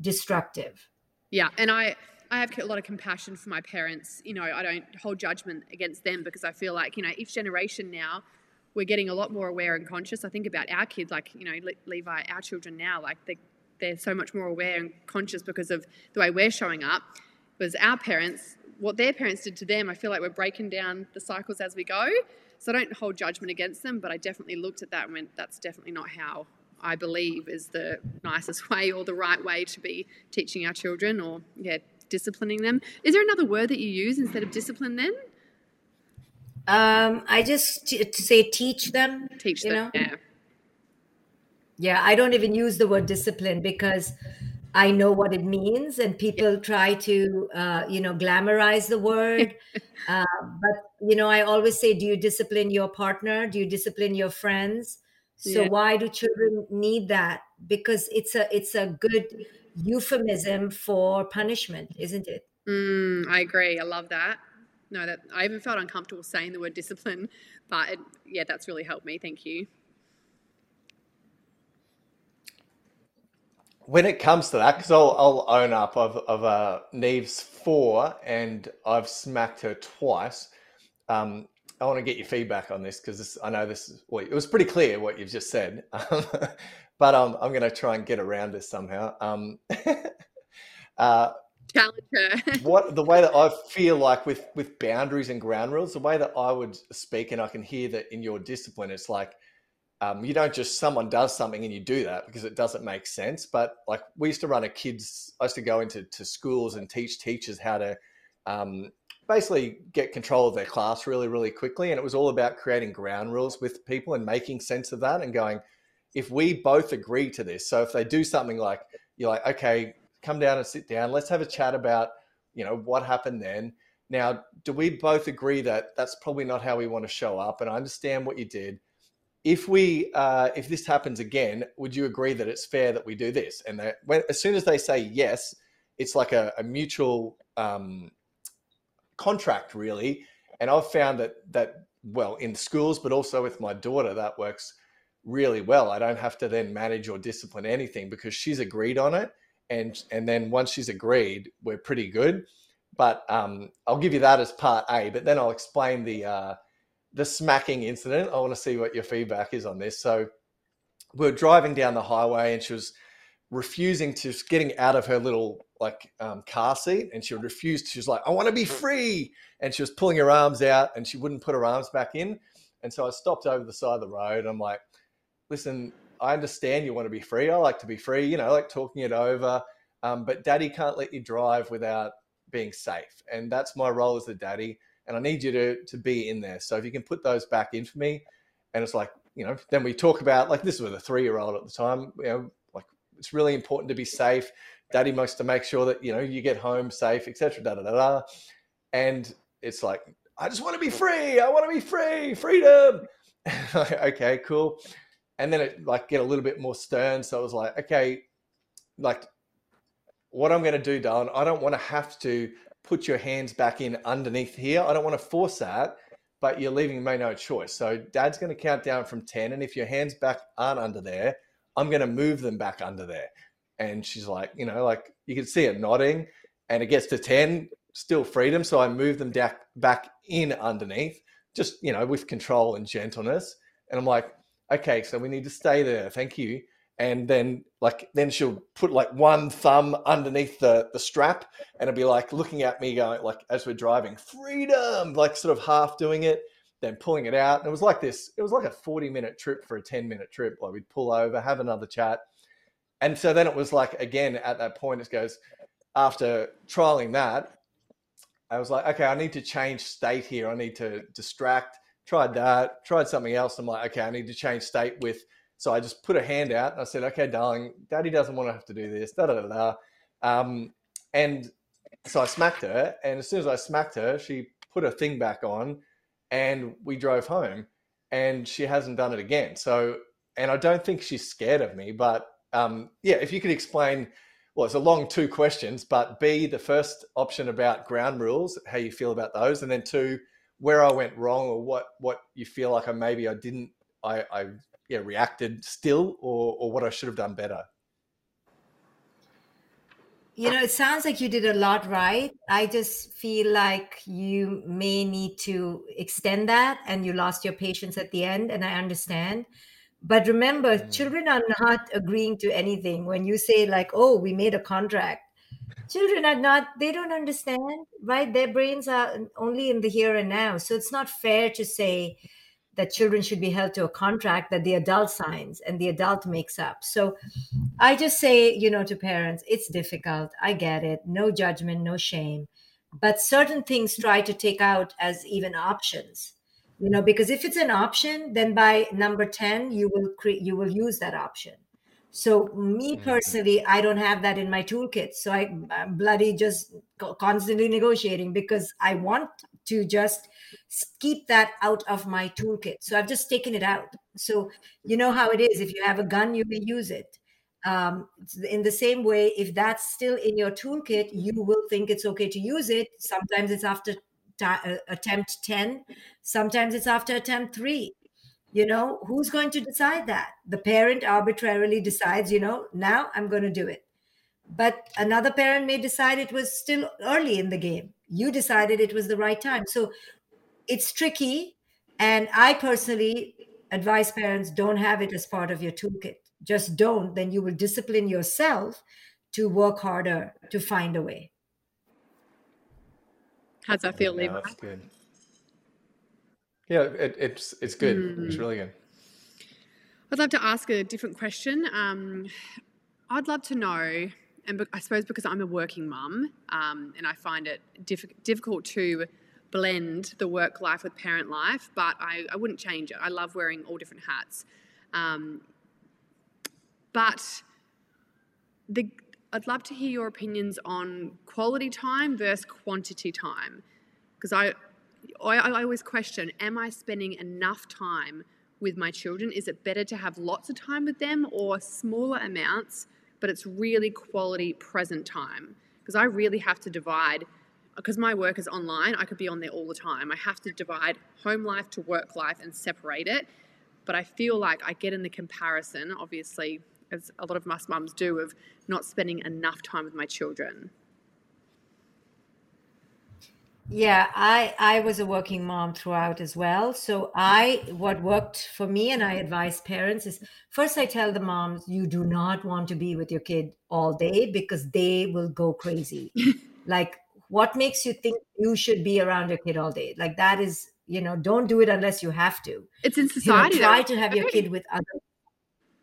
destructive. Yeah and i i have a lot of compassion for my parents. You know i don't hold judgment against them because i feel like you know each generation now we're getting a lot more aware and conscious. I think about our kids like you know levi our children now like they, they're so much more aware and conscious because of the way we're showing up was our parents what their parents did to them, I feel like we're breaking down the cycles as we go. So I don't hold judgment against them, but I definitely looked at that and went, that's definitely not how I believe is the nicest way or the right way to be teaching our children or, yeah, disciplining them. Is there another word that you use instead of discipline then? Um, I just t- to say teach them. Teach them, know? yeah. Yeah, I don't even use the word discipline because I know what it means, and people try to, uh, you know, glamorize the word. uh, but you know, I always say, do you discipline your partner? Do you discipline your friends? So yeah. why do children need that? Because it's a it's a good euphemism for punishment, isn't it? Mm, I agree. I love that. No, that I even felt uncomfortable saying the word discipline, but it, yeah, that's really helped me. Thank you. When it comes to that, because I'll, I'll own up, of of uh, Neve's four, and I've smacked her twice. Um, I want to get your feedback on this because I know this. Is, well, it was pretty clear what you've just said, but um, I'm going to try and get around this somehow. Um, uh, Challenge her. what the way that I feel like with with boundaries and ground rules, the way that I would speak, and I can hear that in your discipline, it's like um, you don't just someone does something and you do that because it doesn't make sense. But like we used to run a kids, I used to go into to schools and teach teachers how to um, basically get control of their class really, really quickly. And it was all about creating ground rules with people and making sense of that and going, if we both agree to this, so if they do something like you're like, okay, come down and sit down, let's have a chat about, you know, what happened then. Now, do we both agree that that's probably not how we want to show up? And I understand what you did if we uh, if this happens again, would you agree that it's fair that we do this? And that when, as soon as they say yes, it's like a, a mutual um, contract, really. And I've found that that well in schools, but also with my daughter, that works really well. I don't have to then manage or discipline anything because she's agreed on it, and and then once she's agreed, we're pretty good. But um, I'll give you that as part A. But then I'll explain the uh, the smacking incident. I want to see what your feedback is on this. So we are driving down the highway and she was refusing to getting out of her little like um, car seat and she refused. She was like, I want to be free. And she was pulling her arms out and she wouldn't put her arms back in. And so I stopped over the side of the road. I'm like, listen, I understand you want to be free. I like to be free, you know, I like talking it over. Um, but daddy can't let you drive without being safe. And that's my role as a daddy. And I need you to, to be in there. So if you can put those back in for me, and it's like, you know, then we talk about like this was a three year old at the time, you know, like it's really important to be safe. Daddy wants to make sure that, you know, you get home safe, etc. Da, da, da, da. And it's like, I just want to be free. I want to be free, freedom. okay, cool. And then it like get a little bit more stern. So I was like, okay, like what I'm going to do, darling, I don't want to have to put your hands back in underneath here. I don't want to force that, but you're leaving me no choice. So dad's going to count down from 10. And if your hands back aren't under there, I'm going to move them back under there. And she's like, you know, like you can see it nodding and it gets to 10, still freedom. So I move them back, back in underneath, just, you know, with control and gentleness. And I'm like, okay, so we need to stay there. Thank you and then like then she'll put like one thumb underneath the the strap and it'll be like looking at me going like as we're driving freedom like sort of half doing it then pulling it out. And it was like this it was like a 40 minute trip for a 10 minute trip. Like we'd pull over have another chat. And so then it was like again at that point it goes after trialing that i was like okay i need to change state here. I need to distract. Tried that tried something else. I'm like okay i need to change state with so I just put a hand out and I said, okay, darling, daddy doesn't want to have to do this, da da da da. Um, and so I smacked her. And as soon as I smacked her, she put her thing back on and we drove home and she hasn't done it again. So, and I don't think she's scared of me, but um, yeah, if you could explain, well, it's a long two questions, but B, the first option about ground rules, how you feel about those, and then two, where I went wrong or what what you feel like I maybe I didn't I, I yeah reacted still or or what I should have done better? You know, it sounds like you did a lot right. I just feel like you may need to extend that and you lost your patience at the end, and I understand. But remember, mm. children are not agreeing to anything. When you say, like, oh, we made a contract, children are not, they don't understand, right? Their brains are only in the here and now. So it's not fair to say, that children should be held to a contract that the adult signs and the adult makes up. So I just say, you know, to parents, it's difficult. I get it. No judgment, no shame. But certain things try to take out as even options. You know, because if it's an option, then by number 10, you will create you will use that option. So me mm-hmm. personally, I don't have that in my toolkit. So I, I'm bloody just constantly negotiating because I want to just keep that out of my toolkit. So I've just taken it out. So you know how it is. If you have a gun, you may use it. Um, in the same way, if that's still in your toolkit, you will think it's okay to use it. Sometimes it's after t- uh, attempt 10, sometimes it's after attempt three. You know, who's going to decide that? The parent arbitrarily decides, you know, now I'm going to do it. But another parent may decide it was still early in the game. You decided it was the right time. So it's tricky. And I personally advise parents don't have it as part of your toolkit. Just don't, then you will discipline yourself to work harder to find a way. How's that feel, yeah, That's good. Yeah, it, it's it's good. Mm. It's really good. I'd love to ask a different question. Um, I'd love to know, and I suppose because I'm a working mum, um, and I find it diff- difficult to blend the work life with parent life, but I, I wouldn't change it. I love wearing all different hats. Um, but the, I'd love to hear your opinions on quality time versus quantity time. Because I, I, I always question am I spending enough time with my children? Is it better to have lots of time with them or smaller amounts, but it's really quality present time? Because I really have to divide because my work is online, I could be on there all the time. I have to divide home life to work life and separate it. But I feel like I get in the comparison, obviously, as a lot of us mums do, of not spending enough time with my children. Yeah, I I was a working mom throughout as well. So I what worked for me and I advise parents is first I tell the moms you do not want to be with your kid all day because they will go crazy. like what makes you think you should be around your kid all day like that is you know don't do it unless you have to it's in society you know, try to have your kid with other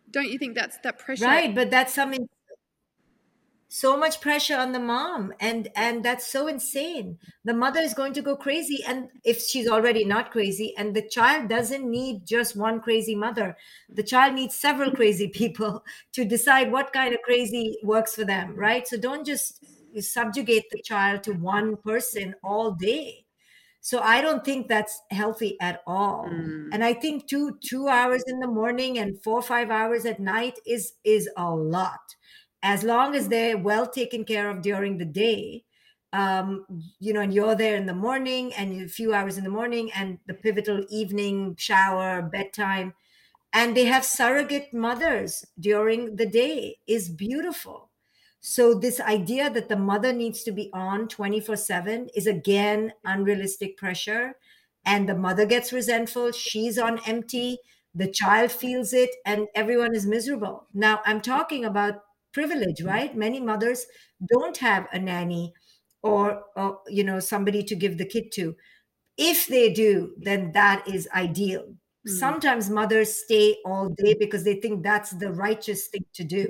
don't you think that's that pressure? Right, but that's something so much pressure on the mom and and that's so insane. The mother is going to go crazy and if she's already not crazy and the child doesn't need just one crazy mother the child needs several crazy people to decide what kind of crazy works for them right? So don't just subjugate the child to one person all day. So i don't think that's healthy at all. Mm. and i think two two hours in the morning and four five hours at night is is a lot as long as they're well taken care of during the day um you know and you're there in the morning and a few hours in the morning and the pivotal evening shower bedtime and they have surrogate mothers during the day is beautiful. So this idea that the mother needs to be on 24/7 is again unrealistic pressure and the mother gets resentful she's on empty the child feels it and everyone is miserable. Now i'm talking about privilege right many mothers don't have a nanny or, or you know somebody to give the kid to if they do then that is ideal Mm. sometimes mothers stay all day because they think that's the righteous thing to do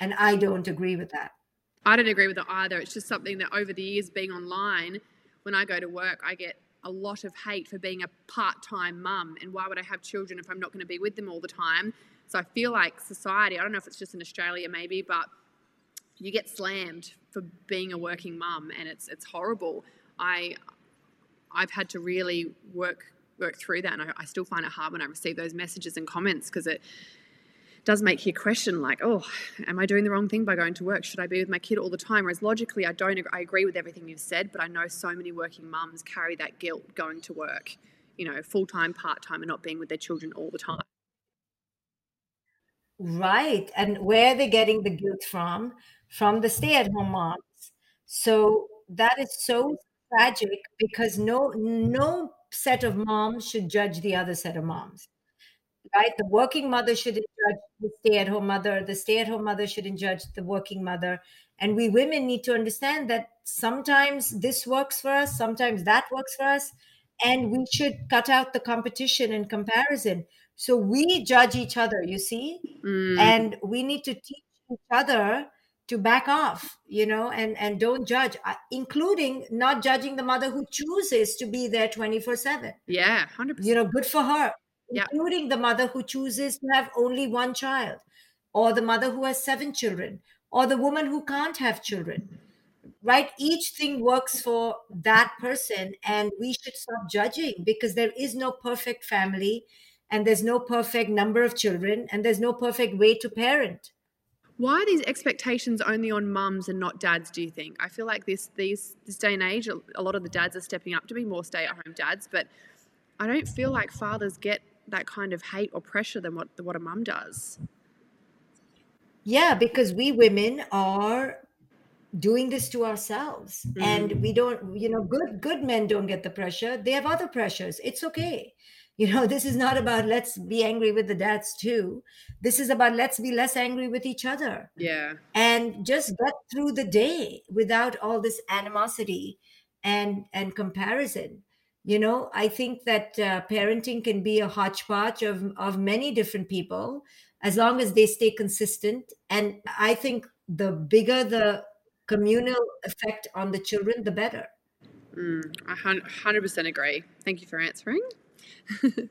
and i don't agree with that I don't agree with it either. It's just something that over the years being online, when I go to work, I get a lot of hate for being a part time mum. And why would I have children if I'm not going to be with them all the time? So I feel like society, I don't know if it's just in Australia maybe, but you get slammed for being a working mum and it's it's horrible. I I've had to really work work through that and I, I still find it hard when I receive those messages and comments because it does make you question like oh am i doing the wrong thing by going to work? Should i be with my kid all the time? Whereas logically i don't i agree with everything you've said but i know so many working mums carry that guilt going to work you know full-time part-time and not being with their children all the time right and where are they getting the guilt from from the stay-at-home moms. So that is so tragic because no no set of moms should judge the other set of moms. Right the working mother shouldn't judge the stay-at-home mother the stay-at-home mother shouldn't judge the working mother. And we women need to understand that sometimes this works for us sometimes that works for us and we should cut out the competition and comparison so we judge each other you see? Mm, and we need to teach each other to back off you know and and don't judge uh, including not judging the mother who chooses to be there 24 7 yeah 100% you know good for her. Yeah. including the mother who chooses to have only one child or the mother who has seven children or the woman who can't have children right? Each thing works for that person and we should stop judging because there is no perfect family and there's no perfect number of children and there's no perfect way to parent. Why are these expectations only on mums and not dads do you think? I feel like this these this day and age a lot of the dads are stepping up to be more stay-at-home dads but i don't feel like fathers get that kind of hate or pressure than what what a mum does. Yeah because we women are doing this to ourselves mm-hmm. and we don't you know good good men don't get the pressure. They have other pressures. It's okay you know this is not about let's be angry with the dads too. This is about let's be less angry with each other. Yeah. And just get through the day without all this animosity and and comparison. You know i think that uh, parenting can be a hodgepodge of of many different people as long as they stay consistent. And i think the bigger the communal effect on the children the better. Mm, i 100% agree. Thank you for answering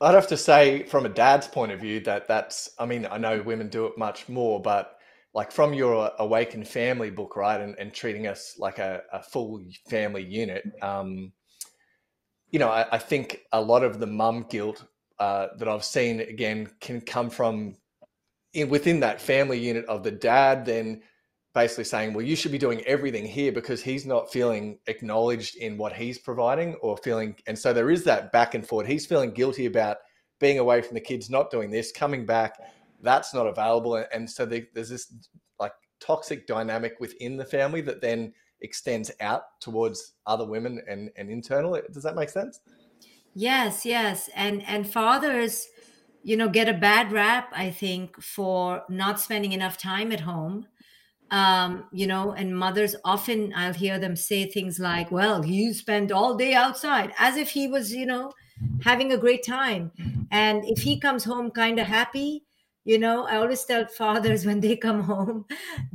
I'd have to say, from a dad's point of view, that that's, I mean, I know women do it much more, but like from your Awakened Family book, right, and, and treating us like a, a full family unit, um, you know, I, I think a lot of the mum guilt uh, that I've seen again can come from in, within that family unit of the dad then basically saying, well, you should be doing everything here because he's not feeling acknowledged in what he's providing or feeling. And so there is that back and forth. He's feeling guilty about being away from the kids, not doing this, coming back. That's not available. And, so the, there's this like toxic dynamic within the family that then extends out towards other women and, and internal. Does that make sense? yes yes and and fathers you know get a bad rap i think for not spending enough time at home um, you know, and mothers often I'll hear them say things like, well, you spent all day outside, as if he was, you know, having a great time. And if he comes home kind of happy, you know, I always tell fathers when they come home,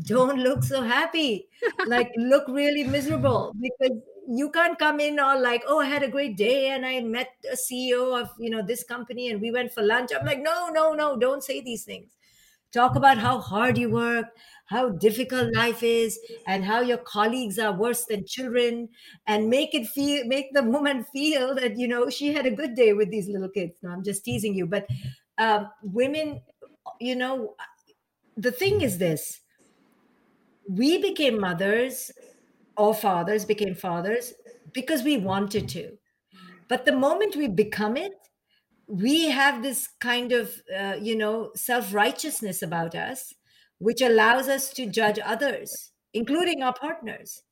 don't look so happy. like look really miserable because you can't come in all like, oh, I had a great day and I met a CEO of, you know, this company and we went for lunch. I'm like, no, no, no, don't say these things. Talk about how hard you work, how difficult life is, and how your colleagues are worse than children, and make it feel make the woman feel that you know she had a good day with these little kids. No, I'm just teasing you, but um, women, you know, the thing is this: we became mothers or fathers became fathers because we wanted to. But the moment we become it, we have this kind of, uh, you know, self righteousness about us, which allows us to judge others, including our partners.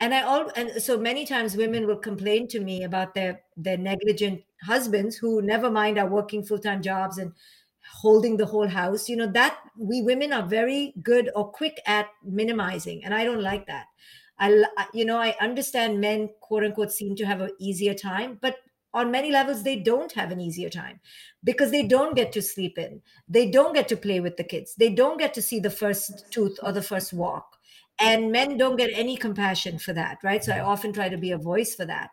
And I all and so many times women will complain to me about their their negligent husbands who never mind are working full time jobs and holding the whole house. You know that we women are very good or quick at minimizing, and I don't like that. I, you know, I understand men, quote unquote, seem to have an easier time, but on many levels, they don't have an easier time because they don't get to sleep in. They don't get to play with the kids. They don't get to see the first tooth or the first walk. And men don't get any compassion for that, right? So I often try to be a voice for that.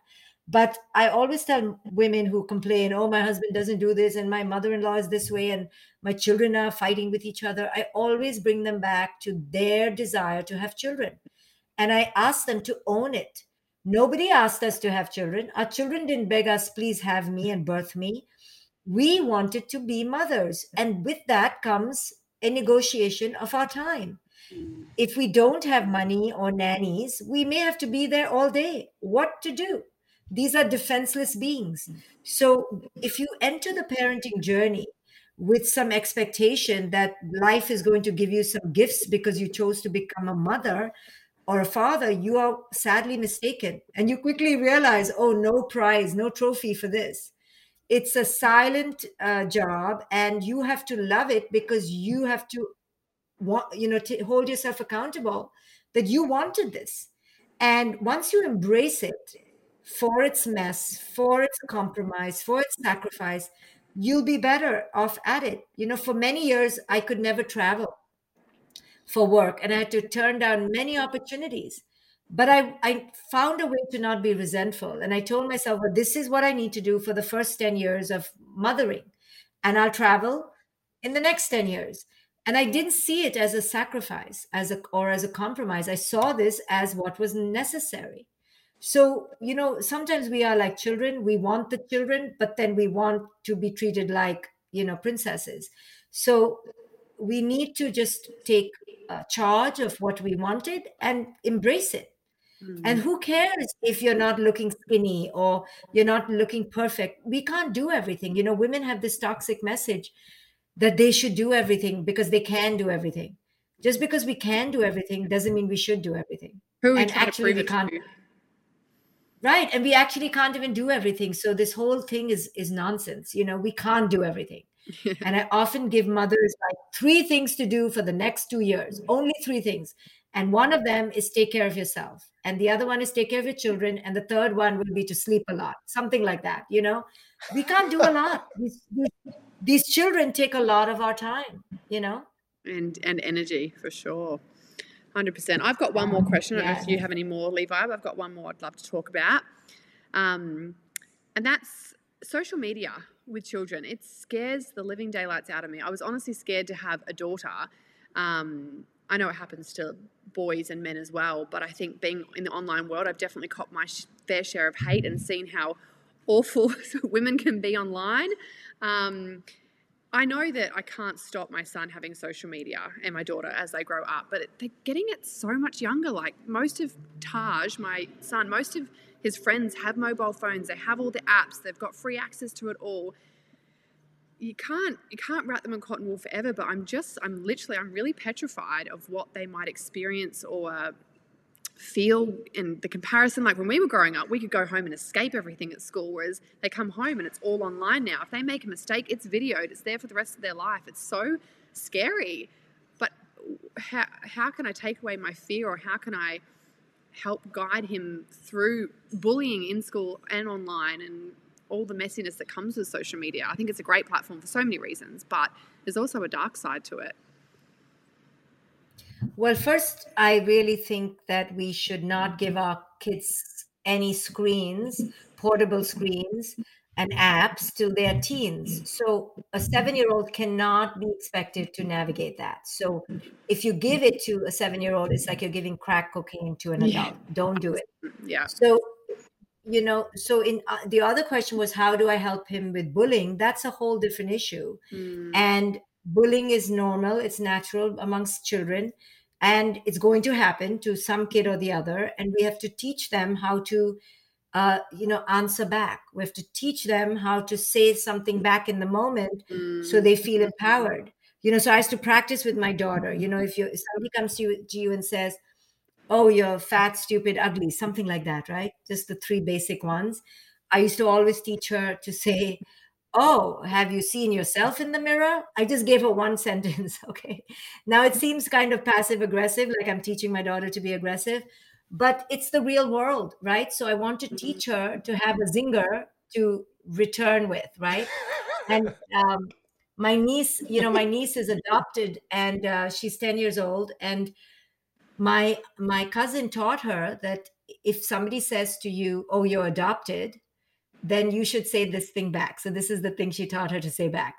But I always tell women who complain, oh, my husband doesn't do this, and my mother in law is this way, and my children are fighting with each other. I always bring them back to their desire to have children and I ask them to own it. Nobody asked us to have children. Our children didn't beg us, please have me and birth me. We wanted to be mothers. And with that comes a negotiation of our time. If we don't have money or nannies, we may have to be there all day. What to do? These are defenseless beings. So if you enter the parenting journey with some expectation that life is going to give you some gifts because you chose to become a mother, or a father, you are sadly mistaken. And you quickly realize, oh, no prize, no trophy for this. It's a silent uh, job, and you have to love it because you have to, want, you know, hold yourself accountable that you wanted this. And once you embrace it for its mess, for its compromise, for its sacrifice, you'll be better off at it. You know, for many years, I could never travel for work and I had to turn down many mm-hmm. opportunities. But I, I found a way to not be resentful. And I told myself, well, this is what I need to do for the first 10 years of mothering. And I'll travel in the next 10 years. And I didn't see it as a sacrifice as a, or as a compromise. I saw this as what was necessary. So, you know, sometimes we are like children. We want the children, but then we want to be treated like, you know, princesses. So we need to just take uh, charge of what we wanted and embrace it. Mm-hmm. And who cares if you're not looking skinny or you're not looking perfect? We can't do everything. You know, women have this toxic message that they should do everything because they can do everything. Just because we can do everything doesn't mean we should do everything. Who and actually we can't. Right, and we actually can't even do everything. So this whole thing is is nonsense. You know, we can't do everything. And I often give mothers like three things to do for the next two years, only three things. And one of them is take care of yourself. And the other one is take care of your children. And the third one will be to sleep a lot, something like that. You know, we can't do a lot. These, these, children take a lot of our time, you know? And, and energy for sure. 100%. I've got one more question. I don't know if you have any more, Levi. I've got one more I'd love to talk about. Um, and that's social media with children. It scares the living daylights out of me. I was honestly scared to have a daughter. Um, I know it happens to boys and men as well, but I think being in the online world, I've definitely caught my fair share of hate and seen how awful women can be online. Um, I know that I can't stop my son having social media and my daughter as they grow up, but they're getting it so much younger. Like most of Taj, my son, most of his friends have mobile phones, they have all the apps, they've got free access to it all. You can't you can't wrap them in cotton wool forever, but I'm just I'm literally I'm really petrified of what they might experience or feel in the comparison like when we were growing up we could go home and escape everything at school whereas they come home and it's all online now if they make a mistake it's videoed it's there for the rest of their life it's so scary but how, how can i take away my fear or how can i help guide him through bullying in school and online and all the messiness that comes with social media. I think it's a great platform for so many reasons, but there's also a dark side to it. Well, first, I really think that we should not give our kids any screens, portable screens, and apps till they're teens. So a seven year old cannot be expected to navigate that. So if you give it to a seven year old, it's like you're giving crack cocaine to an adult. Yeah. Don't do it. Yeah. So, you know, so in uh, the other question was, how do I help him with bullying? That's a whole different issue. Mm. And bullying is normal, it's natural amongst children and it's going to happen to some kid or the other and we have to teach them how to uh, you know answer back. We have to teach them how to say something back in the moment mm. so they feel empowered. You know so i used to practice with my daughter. You know if you if somebody comes to you, to you and says oh you're fat stupid ugly something like that right? Just the three basic ones. I used to always teach her to say Oh, have you seen yourself in the mirror? I just gave her one sentence. Okay. Now it seems kind of passive aggressive, like I'm teaching my daughter to be aggressive, but it's the real world, right? So I want to mm-hmm. teach her to have a zinger to return with, right? And um, my niece, you know, my niece is adopted and uh, she's 10 years old. And my my cousin taught her that if somebody says to you, "Oh, you're adopted," then you should say this thing back. So this is the thing she taught her to say back.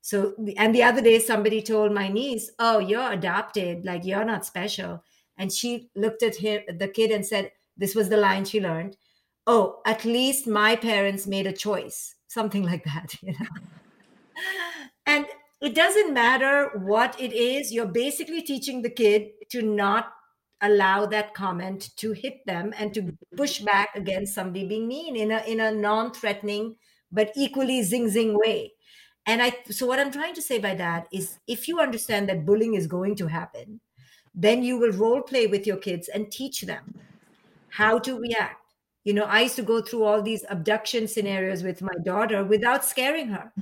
So and the other day somebody told my niece, "Oh, you're adopted, like you're not special." And she looked at him the kid and said, this was the line she learned, "Oh, at least my parents made a choice." Something like that, you know. and it doesn't matter what it is, you're basically teaching the kid to not allow that comment to hit them and to push back against somebody being mean in a in a non-threatening but equally zing zing way. And i so what i'm trying to say by that is if you understand that bullying is going to happen then you will role play with your kids and teach them how to react. You know i used to go through all these abduction scenarios with my daughter without scaring her.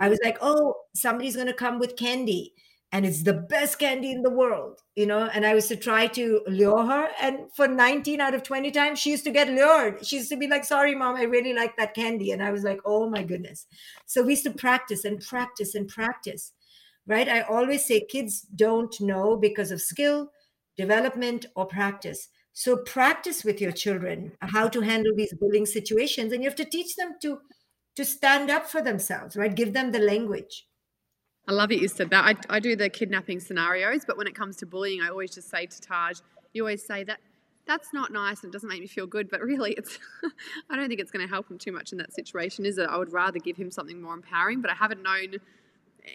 I was like oh somebody's going to come with candy and it's the best candy in the world, you know. And I used to try to lure her, and for 19 out of 20 times, she used to get lured. She used to be like, Sorry, mom, I really like that candy. And I was like, Oh my goodness. So we used to practice and practice and practice, right? I always say kids don't know because of skill, development, or practice. So practice with your children how to handle these bullying situations, and you have to teach them to to stand up for themselves, right? Give them the language. I love it you said that. I, I do the kidnapping scenarios, but when it comes to bullying, I always just say to Taj, you always say that that's not nice and it doesn't make me feel good, but really it's I don't think it's going to help him too much in that situation, is it? I would rather give him something more empowering, but I haven't known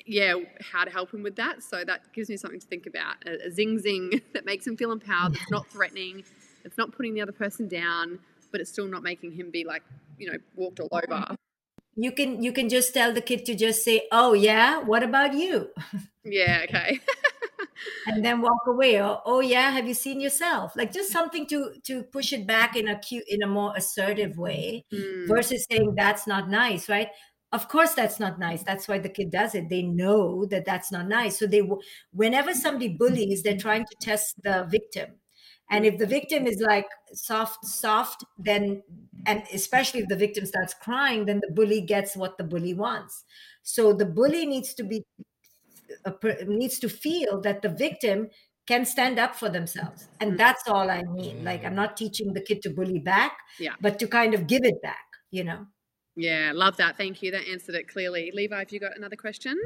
yeah, how to help him with that. So that gives me something to think about. A, a zing zing that makes him feel empowered, that's not threatening, it's not putting the other person down, but it's still not making him be like, you know, walked all over you can you can just tell the kid to just say oh yeah what about you? Yeah okay. And then walk away or oh yeah have you seen yourself? Like just something to to push it back in a cute in a more assertive way mm. versus saying that's not nice right? Of course that's not nice. That's why the kid does it. They know that that's not nice. So they whenever somebody bullies they're trying to test the victim and if the victim is like soft soft then and especially if the victim starts crying then the bully gets what the bully wants. So the bully needs to be needs to feel that the victim can stand up for themselves. And mm. that's all i mean. Like i'm not teaching the kid to bully back yeah. but to kind of give it back you know? Yeah love that. Thank you. That answered it clearly. Levi have you got another question?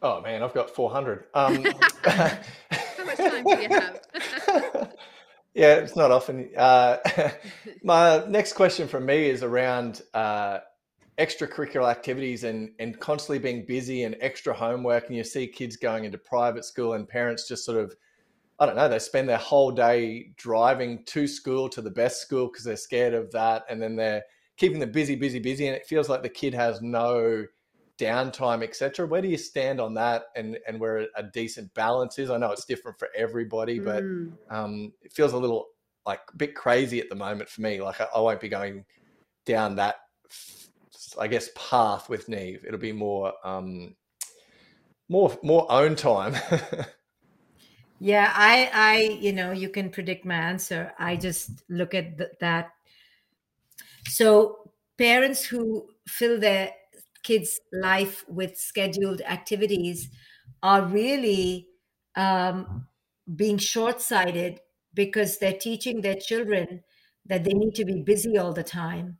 Oh man i've got 400 um have? yeah, it's not often. Uh, my next question from me is around uh, extracurricular activities and and constantly being busy and extra homework. And you see kids going into private school and parents just sort of, I don't know, they spend their whole day driving to school to the best school because they're scared of that, and then they're keeping them busy, busy, busy, and it feels like the kid has no downtime, etc. Where do you stand on that, and and where a decent balance is? I know it's different for everybody, but mm. um, it feels a little like a bit crazy at the moment for me. Like I, I won't be going down that, I guess, path with Neve. It'll be more um, more more own time. yeah, I I you know you can predict my answer. I just look at that. So parents who fill their kids' life with scheduled activities are really um, being short sighted because they're teaching their children that they need to be busy all the time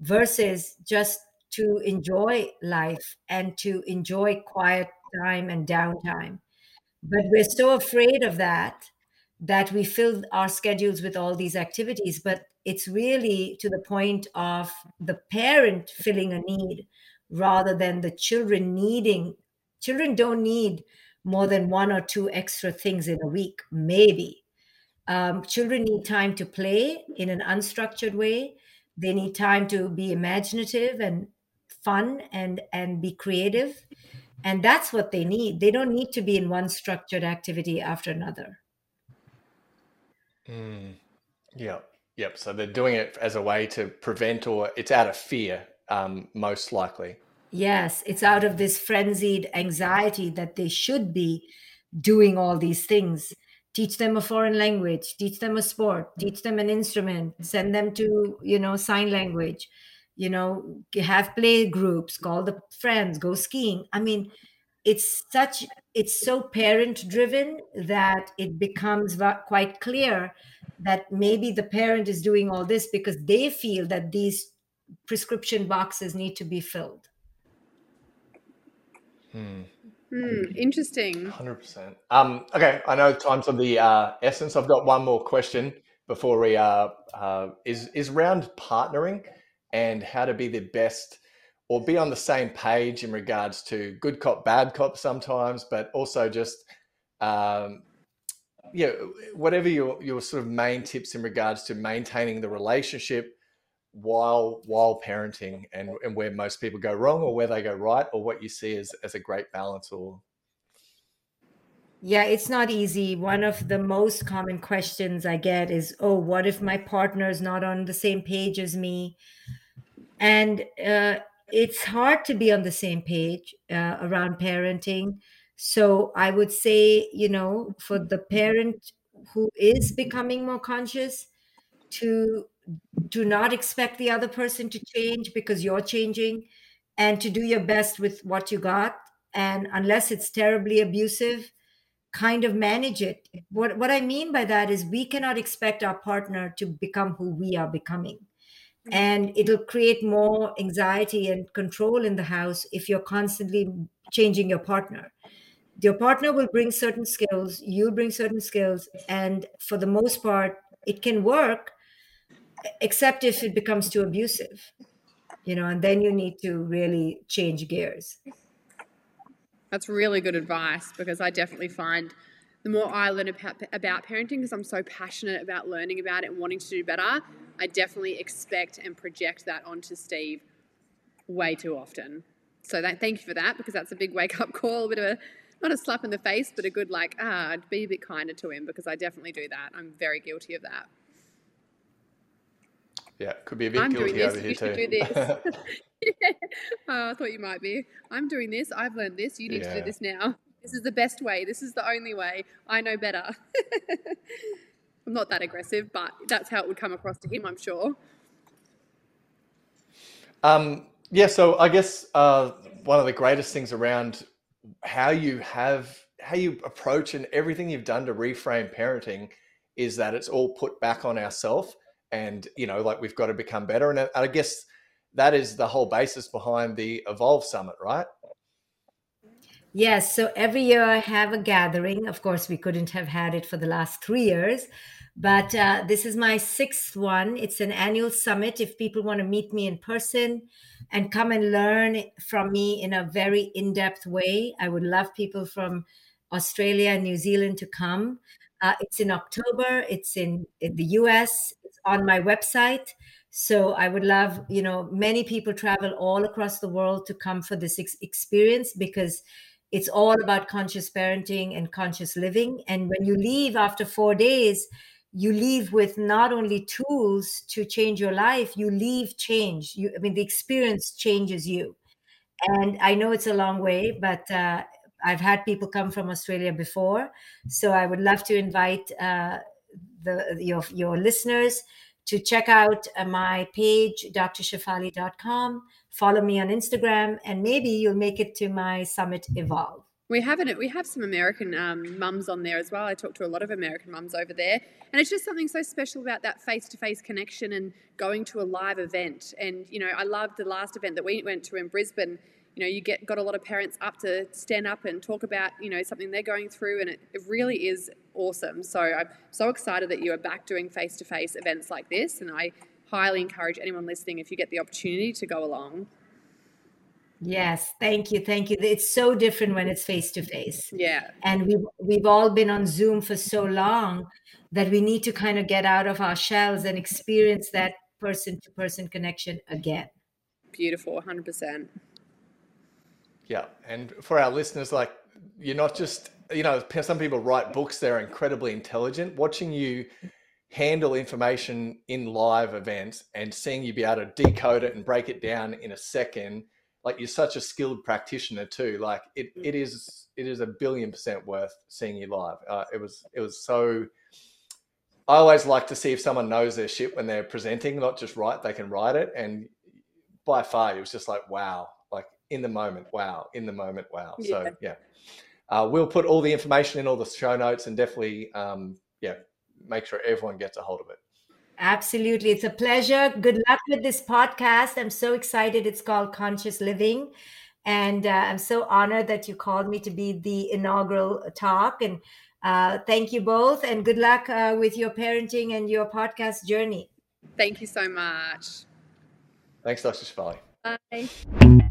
versus just to enjoy life and to enjoy quiet time and downtime. But we're so afraid of that that we fill our schedules with all these activities. But it's really to the point of the parent filling a need rather than the children needing. Children don't need more than one or two extra things in a week, maybe. Um, children need time to play in an unstructured way. They need time to be imaginative and fun and and be creative and that's what they need they don't need to be in one structured activity after another mm. yep yep so they're doing it as a way to prevent or it's out of fear um, most likely yes it's out of this frenzied anxiety that they should be doing all these things. Teach them a foreign language teach them a sport teach them an instrument send them to you know sign language you know have play groups call the friends go skiing. I mean it's such it's so parent driven that it becomes quite clear that maybe the parent is doing all this because they feel that these prescription boxes need to be filled hmm. Hmm, interesting. 100% um, okay i know time's of the uh, essence. I've got one more question before we uh, uh, is is around partnering and how to be the best or be on the same page in regards to good cop, bad cop sometimes, but also just, um, yeah, whatever your, your sort of main tips in regards to maintaining the relationship while while parenting and, and where most people go wrong or where they go right or what you see as, as a great balance or yeah, it's not easy. One of the most common questions I get is, "Oh, what if my partner is not on the same page as me?" and uh, it's hard to be on the same page uh, around parenting so i would say you know for the parent who is becoming more conscious to do not expect the other person to change because you're changing and to do your best with what you got. And unless it's terribly abusive kind of manage it. What what i mean by that is we cannot expect our partner to become who we are becoming. Mm-hmm. And it'll create more anxiety and control in the house if you're constantly changing your partner. Your partner will bring certain skills you'll bring certain skills and for the most part it can work except if it becomes too abusive you know and then you need to really change gears that's really good advice because i definitely find the more I learn about, parenting, because I'm so passionate about learning about it and wanting to do better, I definitely expect and project that onto Steve way too often. So that, thank you for that, because that's a big wake up call, a bit of a not a slap in the face, but a good like, ah, be a bit kinder to him because I definitely do that. I'm very guilty of that. Yeah, could be a bit I'm guilty doing this. over you here too. Do this. yeah. oh, I thought you might be. I'm doing this. I've learned this. You need yeah. to do this now. This is the best way. This is the only way. I know better. I'm not that aggressive, but that's how it would come across to him, I'm sure. Um, yeah, so I guess uh, one of the greatest things around how you have how you approach and everything you've done to reframe parenting is that it's all put back on ourselves and you know like we've got to become better and i guess that is the whole basis behind the evolve summit right Yes, so every year I have a gathering. Of course, we couldn't have had it for the last three years, but uh, this is my sixth one. It's an annual summit. If people want to meet me in person and come and learn from me in a very in depth way, I would love people from Australia and New Zealand to come. Uh, it's in October, it's in, in the US, on my website. So I would love, you know, many people travel all across the world to come for this ex- experience because it's all about conscious parenting and conscious living. And when you leave after four days, you leave with not only tools to change your life, you leave change. You, I mean, the experience changes you. And I know it's a long way, but uh, I've had people come from Australia before, so I would love to invite uh, the your your listeners to check out uh, my page, drshefali.com. Follow me on Instagram, and maybe you'll make it to my summit Evolve. We have it. We have some American um, mums on there as well. I talk to a lot of American mums over there, and it's just something so special about that face-to-face connection and going to a live event. And you know, I loved the last event that we went to in Brisbane. You know, you get got a lot of parents up to stand up and talk about you know something they're going through, and it, it really is awesome. So I'm so excited that you are back doing face-to-face events like this, and I highly encourage anyone listening if you get the opportunity to go along. Yes, thank you, thank you. It's so different when it's face to face. Yeah. And we've we've all been on Zoom for so long that we need to kind of get out of our shells and experience that person to person connection again. Beautiful, 100%. Yeah, and for our listeners, like you're not just you know some people write books; they're incredibly intelligent. Watching you handle information in live events and seeing you be able to decode it and break it down in a second like you're such a skilled practitioner too. Like it, mm. it is, it is a billion percent worth seeing you live. Uh, it was, it was so. I always like to see if someone knows their shit when they're presenting, not just write, they can write it. And by far, it was just like, wow, like in the moment, wow, in the moment, wow. Yeah. So yeah, uh, we'll put all the information in all the show notes and definitely, um, yeah, make sure everyone gets a hold of it. Absolutely. It's a pleasure. Good luck with this podcast. I'm so excited. It's called Conscious Living. And uh, I'm so honored that you called me to be the inaugural talk. And uh, thank you both. And good luck uh, with your parenting and your podcast journey. Thank you so much. Thanks, Dr. Shefali. Bye.